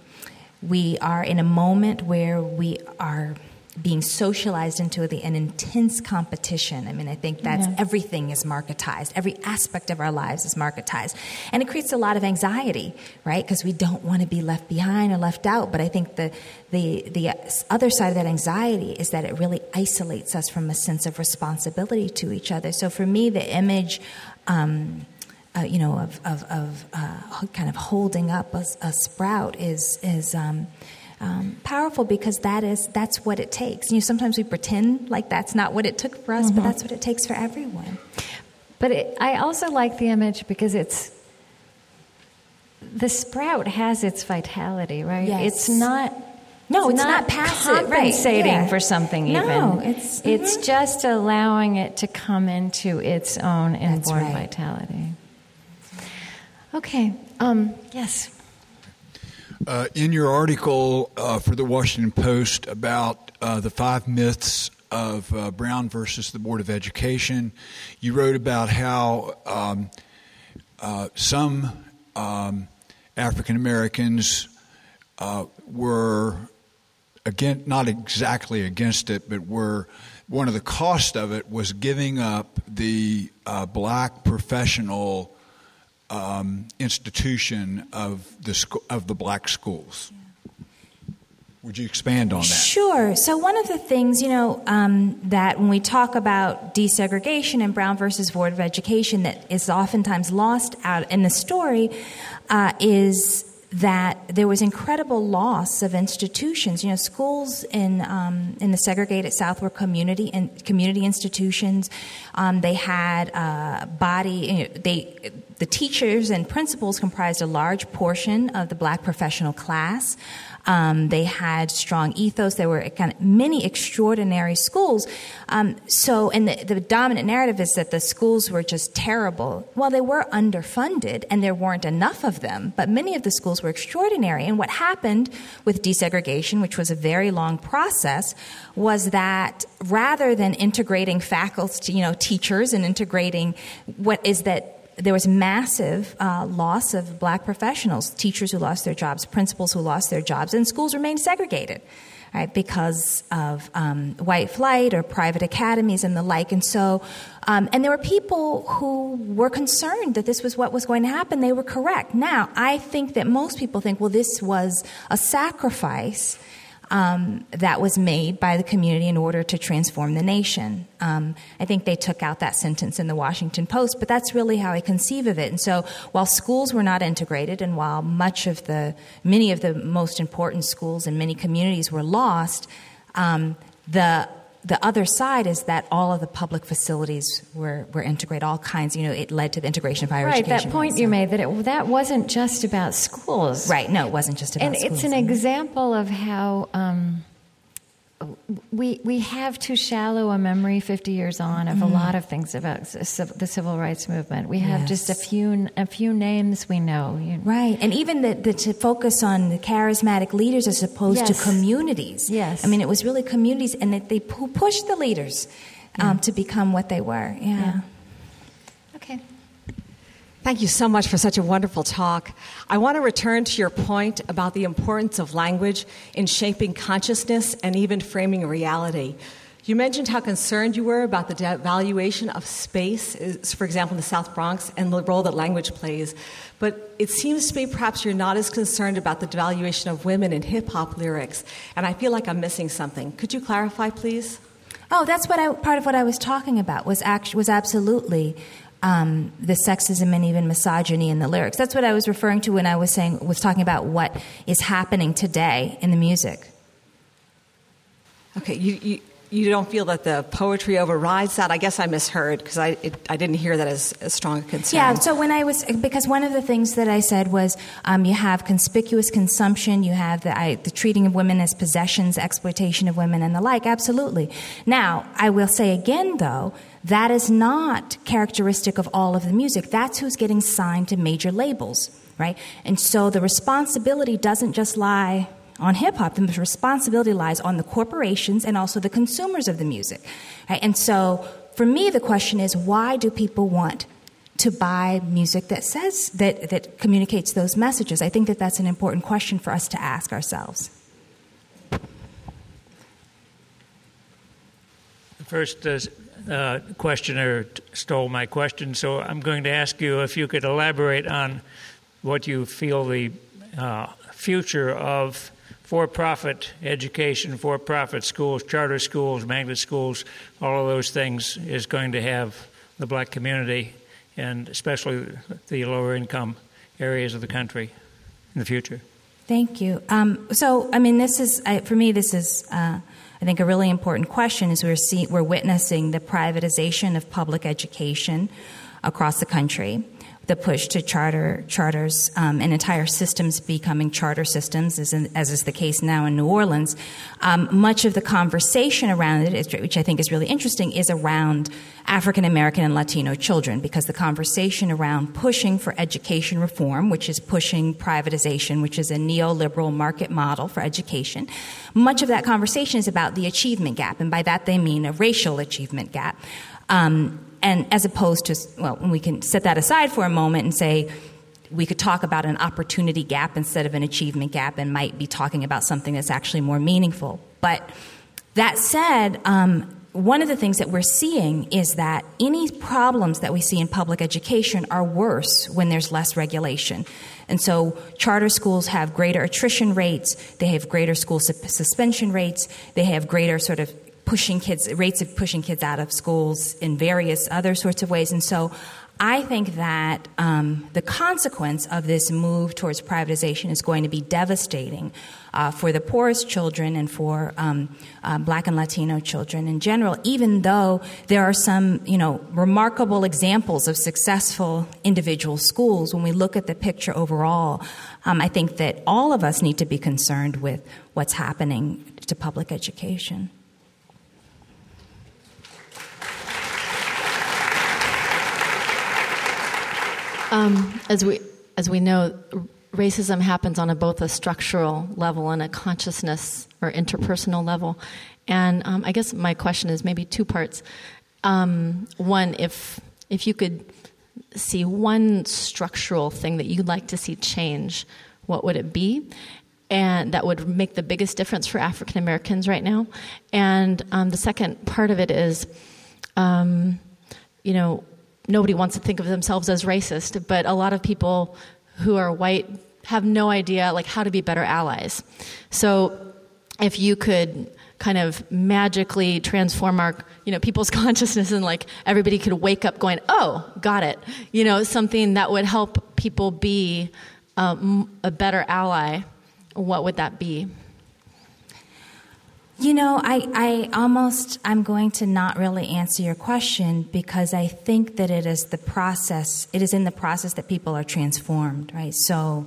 we are in a moment where we are being socialized into the, an intense competition. I mean, I think that's yeah. everything is marketized. Every aspect of our lives is marketized. And it creates a lot of anxiety, right? Because we don't want to be left behind or left out. But I think the, the, the other side of that anxiety is that it really isolates us from a sense of responsibility to each other. So for me, the image, um, uh, you know, of, of, of uh, kind of holding up a, a sprout is, is, um, um, powerful because that is that's what it takes. You know, sometimes we pretend like that's not what it took for us, mm-hmm. but that's what it takes for everyone. But it, I also like the image because it's the sprout has its vitality, right? Yes. It's not. No, it's, it's not, not passive, compensating right. yeah. for something. No, even it's mm-hmm. it's just allowing it to come into its own inborn right. vitality. Okay. Um, yes. Uh, in your article uh, for the Washington Post about uh, the five myths of uh, Brown versus the Board of Education, you wrote about how um, uh, some um, African Americans uh, were again not exactly against it, but were one of the cost of it was giving up the black professional um, institution of the sco- of the black schools. Would you expand on that? Sure. So, one of the things, you know, um, that when we talk about desegregation and Brown versus Board of Education, that is oftentimes lost out in the story uh, is that there was incredible loss of institutions. You know, schools in um, in the segregated South were community and community institutions. Um, they had uh, body. You know, they the teachers and principals comprised a large portion of the black professional class. Um, they had strong ethos. There were kind of many extraordinary schools. Um, so, and the, the, dominant narrative is that the schools were just terrible. Well, they were underfunded and there weren't enough of them, but many of the schools were extraordinary. And what happened with desegregation, which was a very long process, was that rather than integrating faculty, you know, teachers and integrating what is that there was massive uh, loss of black professionals, teachers who lost their jobs, principals who lost their jobs, and schools remained segregated. Right, because of um, white flight or private academies and the like. And so, um, and there were people who were concerned that this was what was going to happen. They were correct. Now, I think that most people think, well, this was a sacrifice um, that was made by the community in order to transform the nation. Um, I think they took out that sentence in the Washington Post, but that's really how I conceive of it. And so, while schools were not integrated, and while much of the many of the most important schools in many communities were lost, um, the the other side is that all of the public facilities were, were integrated, all kinds, you know, it led to the integration of higher right, education. Right, that point you made that it, that wasn't just about schools. Right, no, it wasn't just about and schools. And it's an example of how um, we, we have too shallow a memory 50 years on of mm. a lot of things about the civil rights movement. We have yes. just a few a few names we know. Right, and even the, the, to focus on the charismatic leaders as opposed yes. to communities. Yes, I mean it was really communities, and that they pushed the leaders um, to become what they were. yeah. yeah. Thank you so much for such a wonderful talk. I want to return to your point about the importance of language in shaping consciousness and even framing reality. You mentioned how concerned you were about the devaluation of space, for example, in the South Bronx, and the role that language plays. But it seems to me perhaps you're not as concerned about the devaluation of women in hip hop lyrics. And I feel like I'm missing something. Could you clarify, please? Oh, that's what I, part of what I was talking about was, act, was absolutely um, the sexism and even misogyny in the lyrics. That's what I was referring to when I was saying was talking about what is happening today in the music. Okay, you, you, you don't feel that the poetry overrides that? I guess I misheard because I, it, I didn't hear that as, as strong a concern. Yeah, so when I was, because one of the things that I said was um, you have conspicuous consumption, you have the, I, the treating of women as possessions, exploitation of women, and the like, absolutely. Now, I will say again, though, that is not characteristic of all of the music. That's who's getting signed to major labels, right? And so the responsibility doesn't just lie on hip hop. The responsibility lies on the corporations and also the consumers of the music. Right? And so for me, the question is why do people want to buy music that says that, that communicates those messages? I think that that's an important question for us to ask ourselves. First, uh, uh, questioner stole my question, so I'm going to ask you if you could elaborate on what you feel the uh, future of for profit education, for profit schools, charter schools, magnet schools, all of those things is going to have the black community and especially the lower income areas of the country in the future. Thank you. Um, so, I mean, this is, I, for me, this is. Uh, I think a really important question is we're, see, we're witnessing the privatization of public education across the country the push to charter charters um, and entire systems becoming charter systems, as, in, as is the case now in New Orleans. Um, much of the conversation around it, which I think is really interesting, is around African American and Latino children, because the conversation around pushing for education reform, which is pushing privatization, which is a neoliberal market model for education, much of that conversation is about the achievement gap, and by that they mean a racial achievement gap. Um, and as opposed to, well, we can set that aside for a moment and say, we could talk about an opportunity gap instead of an achievement gap and might be talking about something that's actually more meaningful. But that said, um, one of the things that we're seeing is that any problems that we see in public education are worse when there's less regulation. And so charter schools have greater attrition rates, they have greater school su- suspension rates, they have greater sort of pushing kids, rates of pushing kids out of schools in various other sorts of ways. And so I think that um, the consequence of this move towards privatization is going to be devastating uh, for the poorest children and for um, uh, Black and Latino children in general. Even though there are some, you know, remarkable examples of successful individual schools, when we look at the picture overall, um, I think that all of us need to be concerned with what's happening to public education. Um, as we as we know, racism happens on a, both a structural level and a consciousness or interpersonal level. And um, I guess my question is maybe two parts. Um, one, if if you could see one structural thing that you'd like to see change, what would it be? And that would make the biggest difference for African Americans right now. And um, the second part of it is, um, you know, nobody wants to think of themselves as racist, but a lot of people who are white have no idea like how to be better allies. So if you could kind of magically transform our you know people's <laughs> consciousness and like everybody could wake up going oh got it you know something that would help people be um, a better ally what would that be you know I, I almost i'm going to not really answer your question because i think that it is the process it is in the process that people are transformed right? So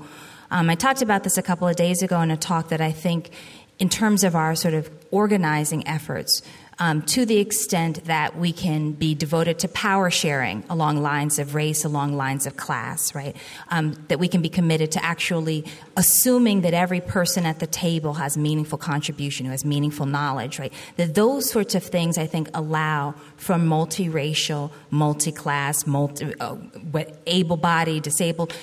um, i talked about this a couple of days ago in a talk that i think in terms of our sort of organizing efforts, um, to the extent that we can be devoted to power sharing along lines of race, along lines of class, right? Um, that we can be committed to actually assuming that every person at the table has meaningful contribution, who has meaningful knowledge, right? That those sorts of things, I think, allow for multiracial, multi-class, multi, uh, able-bodied, disabled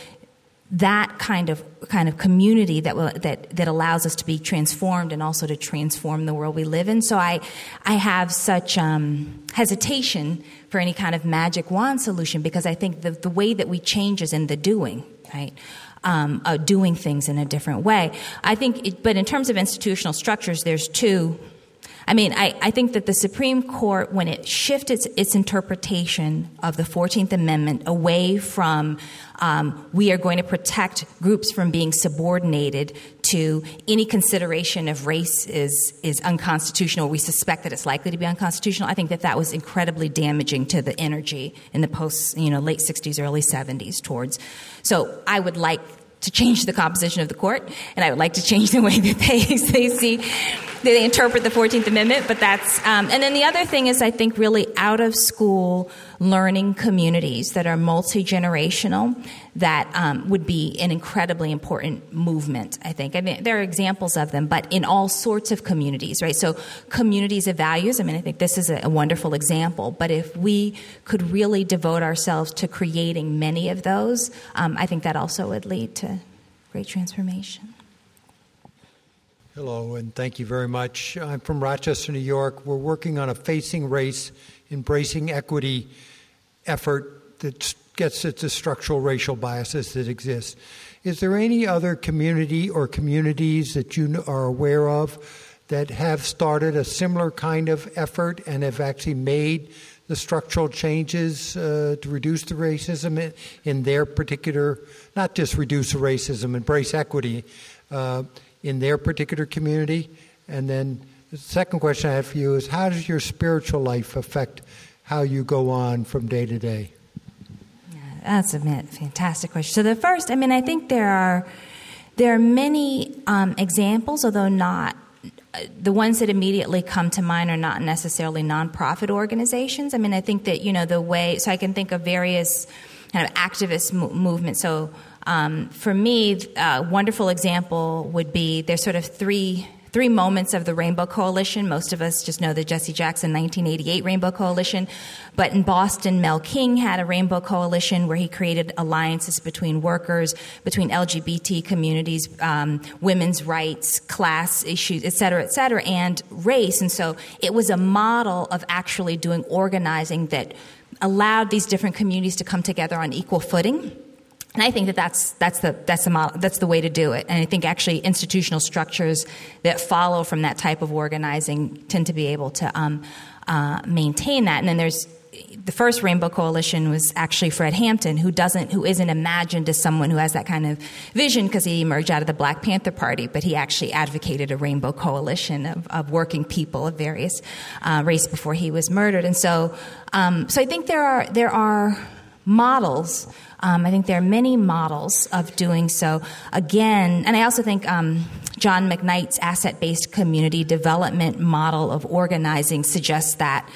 that kind of kind of community that will, that that allows us to be transformed and also to transform the world we live in. So I I have such um, hesitation for any kind of magic wand solution because I think the the way that we change is in the doing, right? Um, uh, doing things in a different way. I think, it, but in terms of institutional structures, there's two I mean, I, I, think that the Supreme Court, when it shifted its, interpretation of the 14th Amendment away from um, we are going to protect groups from being subordinated to any consideration of race is, is unconstitutional, we suspect that it's likely to be unconstitutional, I think that that was incredibly damaging to the energy in the post, you know, late 60s, early 70s towards. So I would like to change the composition of the court, and I would like to change the way that they, <laughs> they see they interpret the 14th Amendment. But that's um, and then the other thing is I think really out of school learning communities that are multi generational that um, would be an incredibly important movement. I think I mean there are examples of them, but in all sorts of communities, right? So communities of values. I mean, I think this is a, a wonderful example. But if we could really devote ourselves to creating many of those, um, I think that also would lead to great transformation. Hello, and thank you very much. I'm from Rochester, New York. We're working on a Facing Race, Embracing Equity effort that gets at the structural racial biases that exist. Is there any other community or communities that you are aware of that have started a similar kind of effort and have actually made the structural changes uh, to reduce the racism in their particular, not just reduce racism, embrace equity uh, in their particular community? And then the second question I have for you is how does your spiritual life affect how you go on from day to day? Yeah, that's a fantastic question. So the first, I mean, I think there are there are many um, examples, although not the ones that immediately come to mind are not necessarily nonprofit organizations. I mean, I think that you know the way. So I can think of various kind of activist mo- movements. So um, for me, a wonderful example would be there's sort of three three moments of the Rainbow Coalition. Most of us just know the Jesse Jackson 1988 Rainbow Coalition. But in Boston, Mel King had a Rainbow Coalition where he created alliances between workers, between LGBT communities, um, women's rights, class issues, et cetera, et cetera, and race. And so it was a model of actually doing organizing that allowed these different communities to come together on equal footing and I think that that's, that's, the, that's, the model, that's the way to do it. And I think actually institutional structures that follow from that type of organizing tend to be able to um, uh, maintain that. And then there's the first Rainbow Coalition was actually Fred Hampton, who doesn't, who isn't imagined as someone who has that kind of vision because he emerged out of the Black Panther Party, but he actually advocated a Rainbow Coalition of, of working people of various uh, race before he was murdered. And so, um, so I think there are there are models um, I think there are many models of doing so. Again, and I also think um, John McKnight's asset based community development model of organizing suggests that,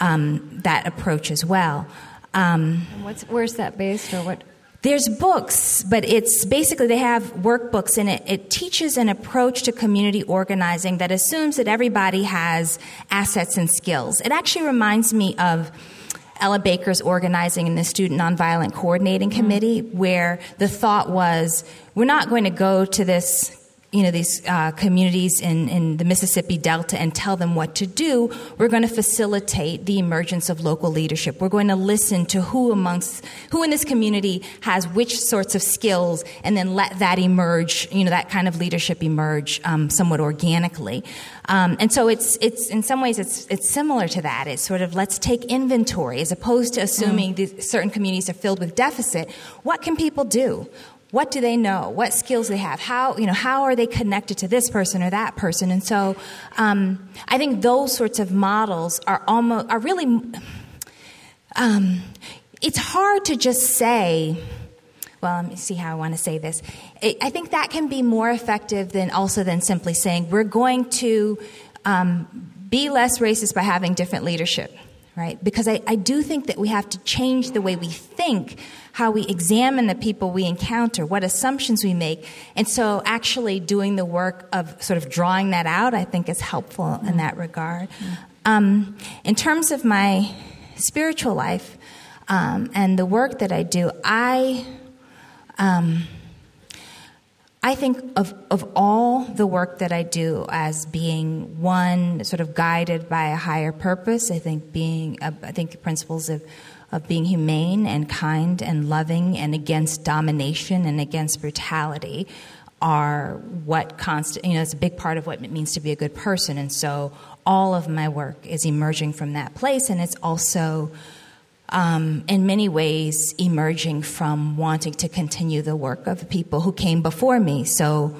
um, that approach as well. Um, where's that based or what? There's books, but it's basically they have workbooks and it. It teaches an approach to community organizing that assumes that everybody has assets and skills. It actually reminds me of Ella Baker's organizing in the Student Nonviolent Coordinating mm-hmm. Committee, where the thought was we're not going to go to this you know these uh, communities in, in the Mississippi Delta and tell them what to do, we're going to facilitate the emergence of local leadership. We're going to listen to who amongst who in this community has which sorts of skills, and then let that emerge. You know that kind of leadership emerge um, somewhat organically. Um, and so it's it's in some ways it's it's similar to that. It's sort of let's take inventory as opposed to assuming mm. certain communities are filled with deficit. What can people do? What do they know? What skills they have? How you know how are they connected to this person or that person? And so um, i think those sorts of models are almost are really um, it's hard to just say well let me see how i want to say this. I think that can be more effective than also than simply saying we're going to um, be less racist by having different leadership right? Because I, I do think that we have to change the way we think how we examine the people we encounter, what assumptions we make. And so, actually, doing the work of sort of drawing that out, I think, is helpful mm-hmm. in that regard. Mm-hmm. Um, in terms of my spiritual life um, and the work that I do, I. Um, I think of, of all the work that I do as being one sort of guided by a higher purpose. I think being, uh, I think principles of of being humane and kind and loving and against domination and against brutality are what constant you know it's a big part of what it means to be a good person. And so all of my work is emerging from that place. And it's also um, in many ways emerging from wanting to continue the work of the people who came before me. So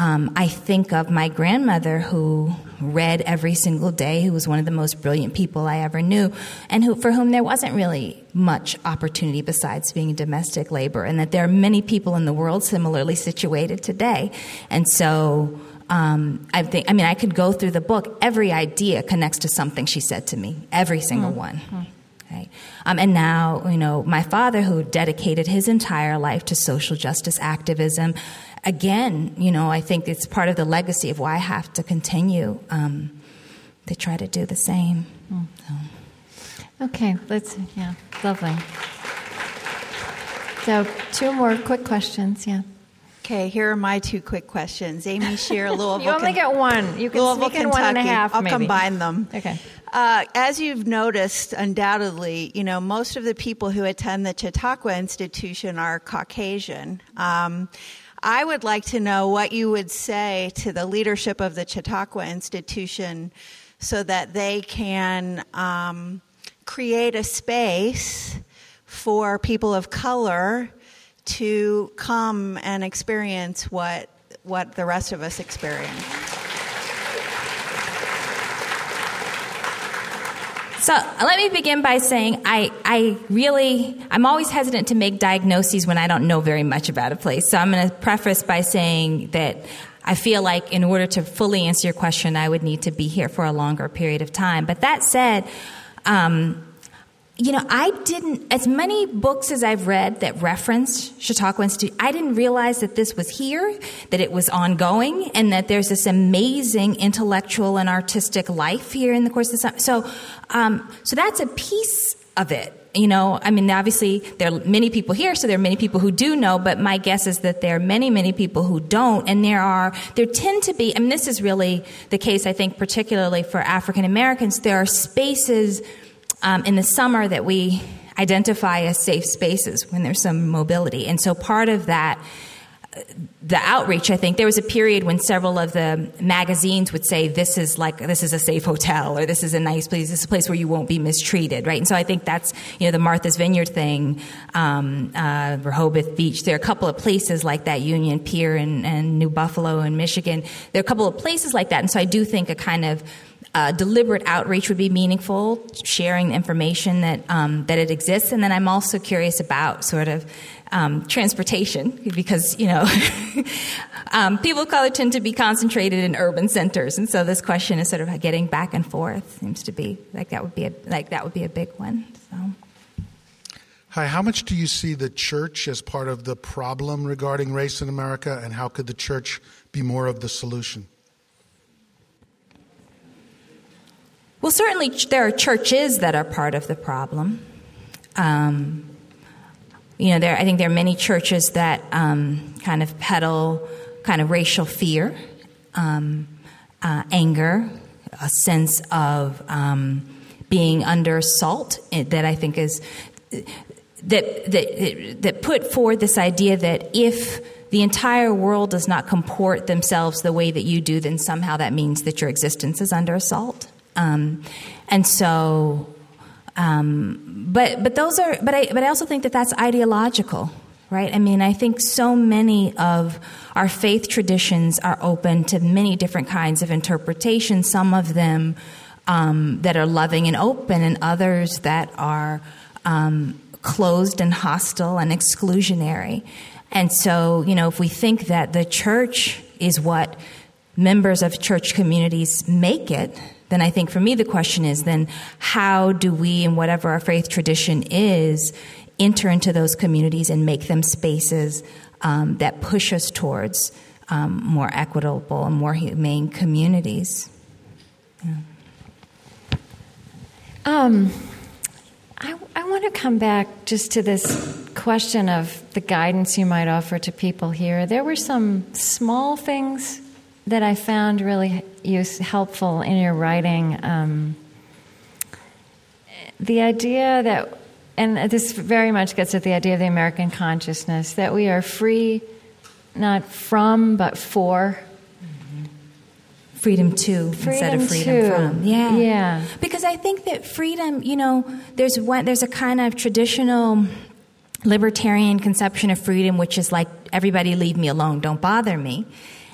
um, I think of my grandmother who read every single day, who was one of the most brilliant people I ever knew, and who, for whom there wasn't really much opportunity besides being domestic labor, and that there are many people in the world similarly situated today. And so um, I think, I mean, I could go through the book. Every idea connects to something she said to me, every single mm-hmm. one. Okay. Um, and now, you know, my father, who dedicated his entire life to social justice activism, again, you know, I think it's part of the legacy of why I have to continue um, to try to do the same. Mm. So. Okay, let's, yeah, lovely. So, two more quick questions, yeah. Okay, here are my two quick questions. Amy Shear, <laughs> Louisville. you only get one. You can Louisville, sneak in one and a half. I'll maybe. combine them. Okay. Uh, as you've noticed, undoubtedly, you know most of the people who attend the Chautauqua Institution are Caucasian. Um, I would like to know what you would say to the leadership of the Chautauqua Institution so that they can um, create a space for people of color to come and experience what what the rest of us experience. So let me begin by saying I, I really, I'm always hesitant to make diagnoses when I don't know very much about a place. So I'm going to preface by saying that I feel like in order to fully answer your question, I would need to be here for a longer period of time. But that said, um, you know, I didn't, as many books as I've read that reference Chautauqua Institute, I didn't realize that this was here, that it was ongoing, and that there's this amazing intellectual and artistic life here in the course of the summer. So, um, so that's a piece of it. You know, I mean, obviously there are many people here, so there are many people who do know, but my guess is that there are many, many people who don't. And there are, there tend to be, I mean, this is really the case, I think, particularly for African Americans. There are spaces um, in the summer that we identify as safe spaces when there's some mobility. And so part of that, the outreach, I think there was a period when several of the magazines would say, "This is like this is a safe hotel," or "This is a nice place. This is a place where you won't be mistreated," right? And so I think that's you know the Martha's Vineyard thing, um, uh, Rehoboth Beach. There are a couple of places like that, Union Pier and, and New Buffalo in Michigan. There are a couple of places like that, and so I do think a kind of uh, deliberate outreach would be meaningful, sharing information that um, that it exists, and then I'm also curious about sort of um, transportation because you know <laughs> um, people of color tend to be concentrated in urban centers, and so this question is sort of getting back and forth seems to be like that would be a, like that would be a big one. So. Hi, how much do you see the church as part of the problem regarding race in America, and how could the church be more of the solution? Well, certainly there are churches that are part of the problem. Um, you know, there, I think there are many churches that um, kind of peddle kind of racial fear, um, uh, anger, a sense of um, being under assault eh, that I think is that that that put forward this idea that if the entire world does not comport themselves the way that you do, then somehow that means that your existence is under assault. Um, and so, um, but but those are but I but I also think that that's ideological, right? I mean, I think so many of our faith traditions are open to many different kinds of interpretation. Some of them um, that are loving and open, and others that are um, closed and hostile and exclusionary. And so, you know, if we think that the church is what members of church communities make it, then I think for me the question is then how do we, in whatever our faith tradition is, enter into those communities and make them spaces um, that push us towards um, more equitable and more humane communities? Yeah. Um, I, I want to come back just to this question of the guidance you might offer to people here. There were some small things that I found really use, helpful in your writing. Um, the idea that, and this very much gets at the idea of the American consciousness, that we are free not from but for freedom to freedom instead of freedom to. from. Yeah. Yeah. Because I think that freedom, you know, there's one there's a kind of traditional libertarian conception of freedom which is like everybody leave me alone, don't bother me.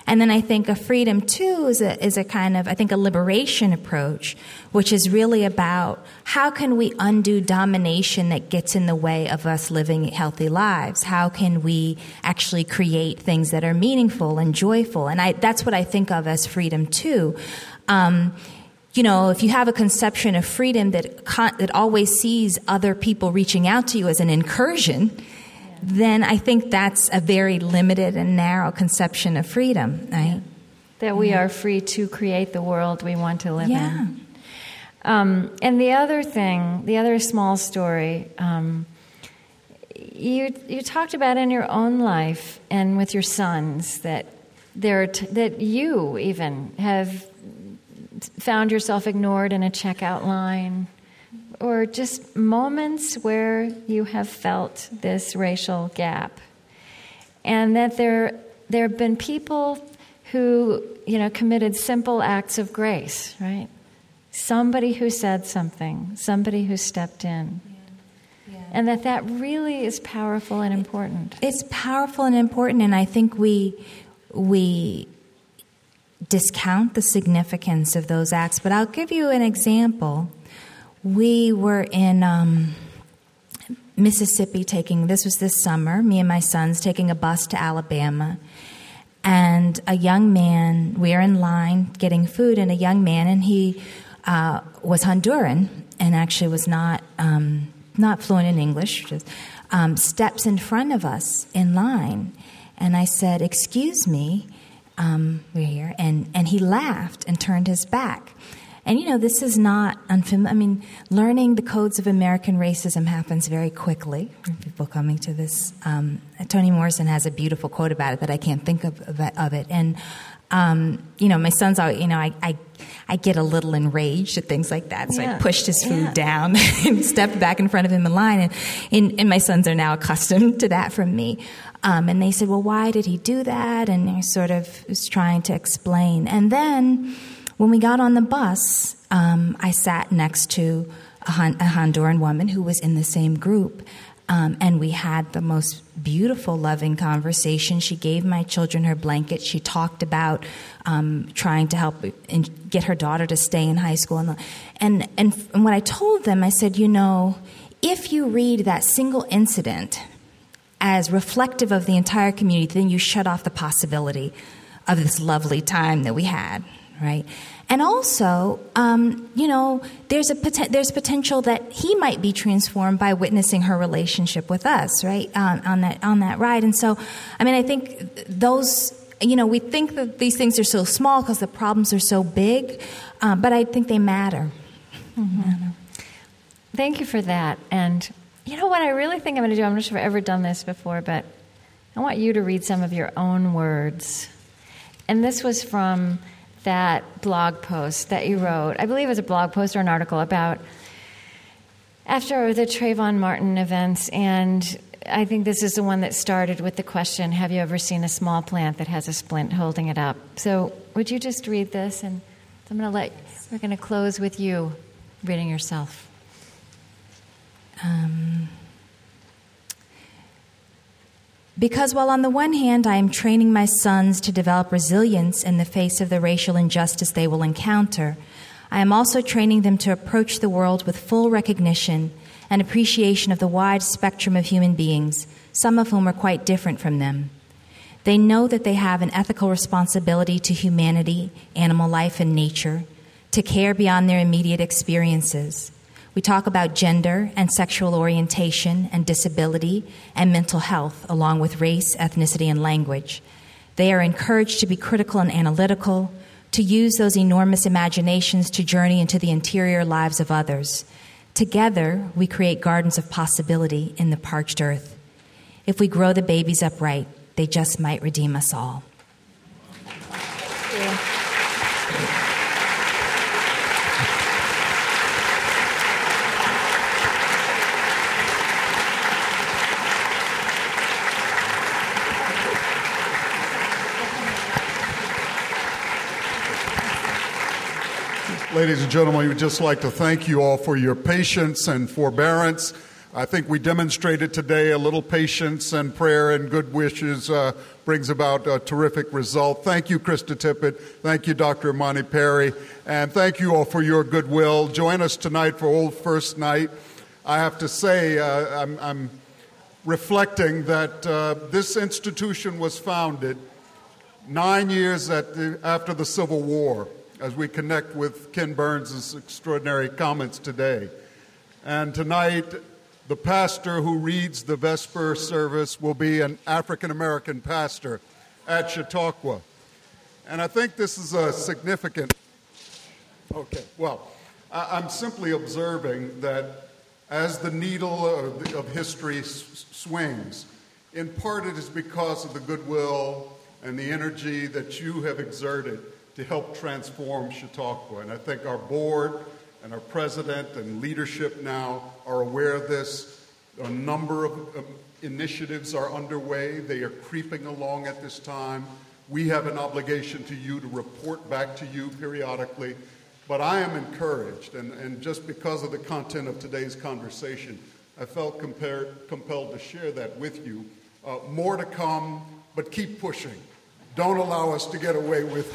And then I think a freedom to is a, is a kind of, I think, a liberation approach, which is really about how can we undo domination that gets in the way of us living healthy lives? How can we actually create things that are meaningful and joyful? And I, that's what I think of as freedom to. Um, you know, if you have a conception of freedom that, that always sees other people reaching out to you as an incursion, then I think that's a very limited and narrow conception of freedom, right? That we are free to create the world we want to live yeah. in. Um, and the other thing, the other small story, um, you you talked about in your own life and with your sons that there t- that you even have found yourself ignored in a checkout line or just moments where you have felt this racial gap. And that there, there have been people who, you know, committed simple acts of grace, right? Somebody who said something, somebody who stepped in. And that that really is powerful and important. It's powerful and important, and I think we we discount the significance of those acts. But I'll give you an example we were in um, Mississippi taking, this was this summer, me and my sons taking a bus to Alabama. And a young man, we are in line getting food, and a young man, and he uh, was Honduran and actually was not, um, not fluent in English, just, um, steps in front of us in line. And I said, Excuse me, um, we're here. And, and he laughed and turned his back. And you know, this is not unfamiliar. I mean, learning the codes of American racism happens very quickly. People coming to this. Um, Toni Morrison has a beautiful quote about it, but I can't think of, of it. And um, you know, my son's all, you know, I, I, I, get a little enraged at things like that. So yeah. I pushed his food yeah. down <laughs> and stepped back in front of him in line. And, and, and my sons are now accustomed to that from me. Um, and they said, well, why did he do that? And I sort of was trying to explain. And then when we got on the bus, um, I sat next to a, Hon- a, Honduran woman who was in the same group. Um, and we had the most beautiful, loving conversation. She gave my children her blanket. She talked about um, trying to help get her daughter to stay in high school. And, and, and, and what I told them, I said, you know, if you read that single incident as reflective of the entire community, then you shut off the possibility of this lovely time that we had right? And also, um, you know, there's a there's potential that he might be transformed by witnessing her relationship with us, right, um, on that on that ride. And so, I mean, I think those, you know, we think that these things are so small because the problems are so big, uh, but I think they matter. Mm-hmm. Thank you for that. And you know what I really think I'm going to do? I'm not sure if I've ever done this before, but I want you to read some of your own words And this was from that blog post that you wrote. I believe it was a blog post or an article about after the Trayvon Martin events. And I think this is the one that started with the question Have you ever seen a small plant that has a splint holding it up? So, would you just read this? And I'm going to let, we're going to close with you reading yourself. Um, because while on the one hand I am training my sons to develop resilience in the face of the racial injustice they will encounter, I am also training them to approach the world with full recognition and appreciation of the wide spectrum of human beings, some of whom are quite different from them. They know that they have an ethical responsibility to humanity, animal life, and nature, to care beyond their immediate experiences. We talk about gender and sexual orientation and disability and mental health, along with race, ethnicity, and language. They are encouraged to be critical and analytical, to use those enormous imaginations to journey into the interior lives of others. Together, we create gardens of possibility in the parched earth. If we grow the babies upright, they just might redeem us all. Ladies and gentlemen, we would just like to thank you all for your patience and forbearance. I think we demonstrated today a little patience and prayer and good wishes uh, brings about a terrific result. Thank you, Krista Tippett. Thank you, Dr. Imani Perry. And thank you all for your goodwill. Join us tonight for Old First Night. I have to say, uh, I'm, I'm, reflecting that uh, this institution was founded nine years the, after the Civil War as we connect with Ken Burns' extraordinary comments today. And tonight, the pastor who reads the Vesper service will be an African American pastor at Chautauqua. And I think this is a significant. Okay, well, I'm simply observing that as the needle of, history swings, in part it is because of the goodwill and the energy that you have exerted to help transform Chautauqua. And I think our board and our president and leadership now are aware of this. A number of um, initiatives are underway, they are creeping along at this time. We have an obligation to you to report back to you periodically. But I am encouraged, and, and just because of the content of today's conversation, I felt compared, compelled to share that with you. Uh, more to come, but keep pushing. Don't allow us to get away with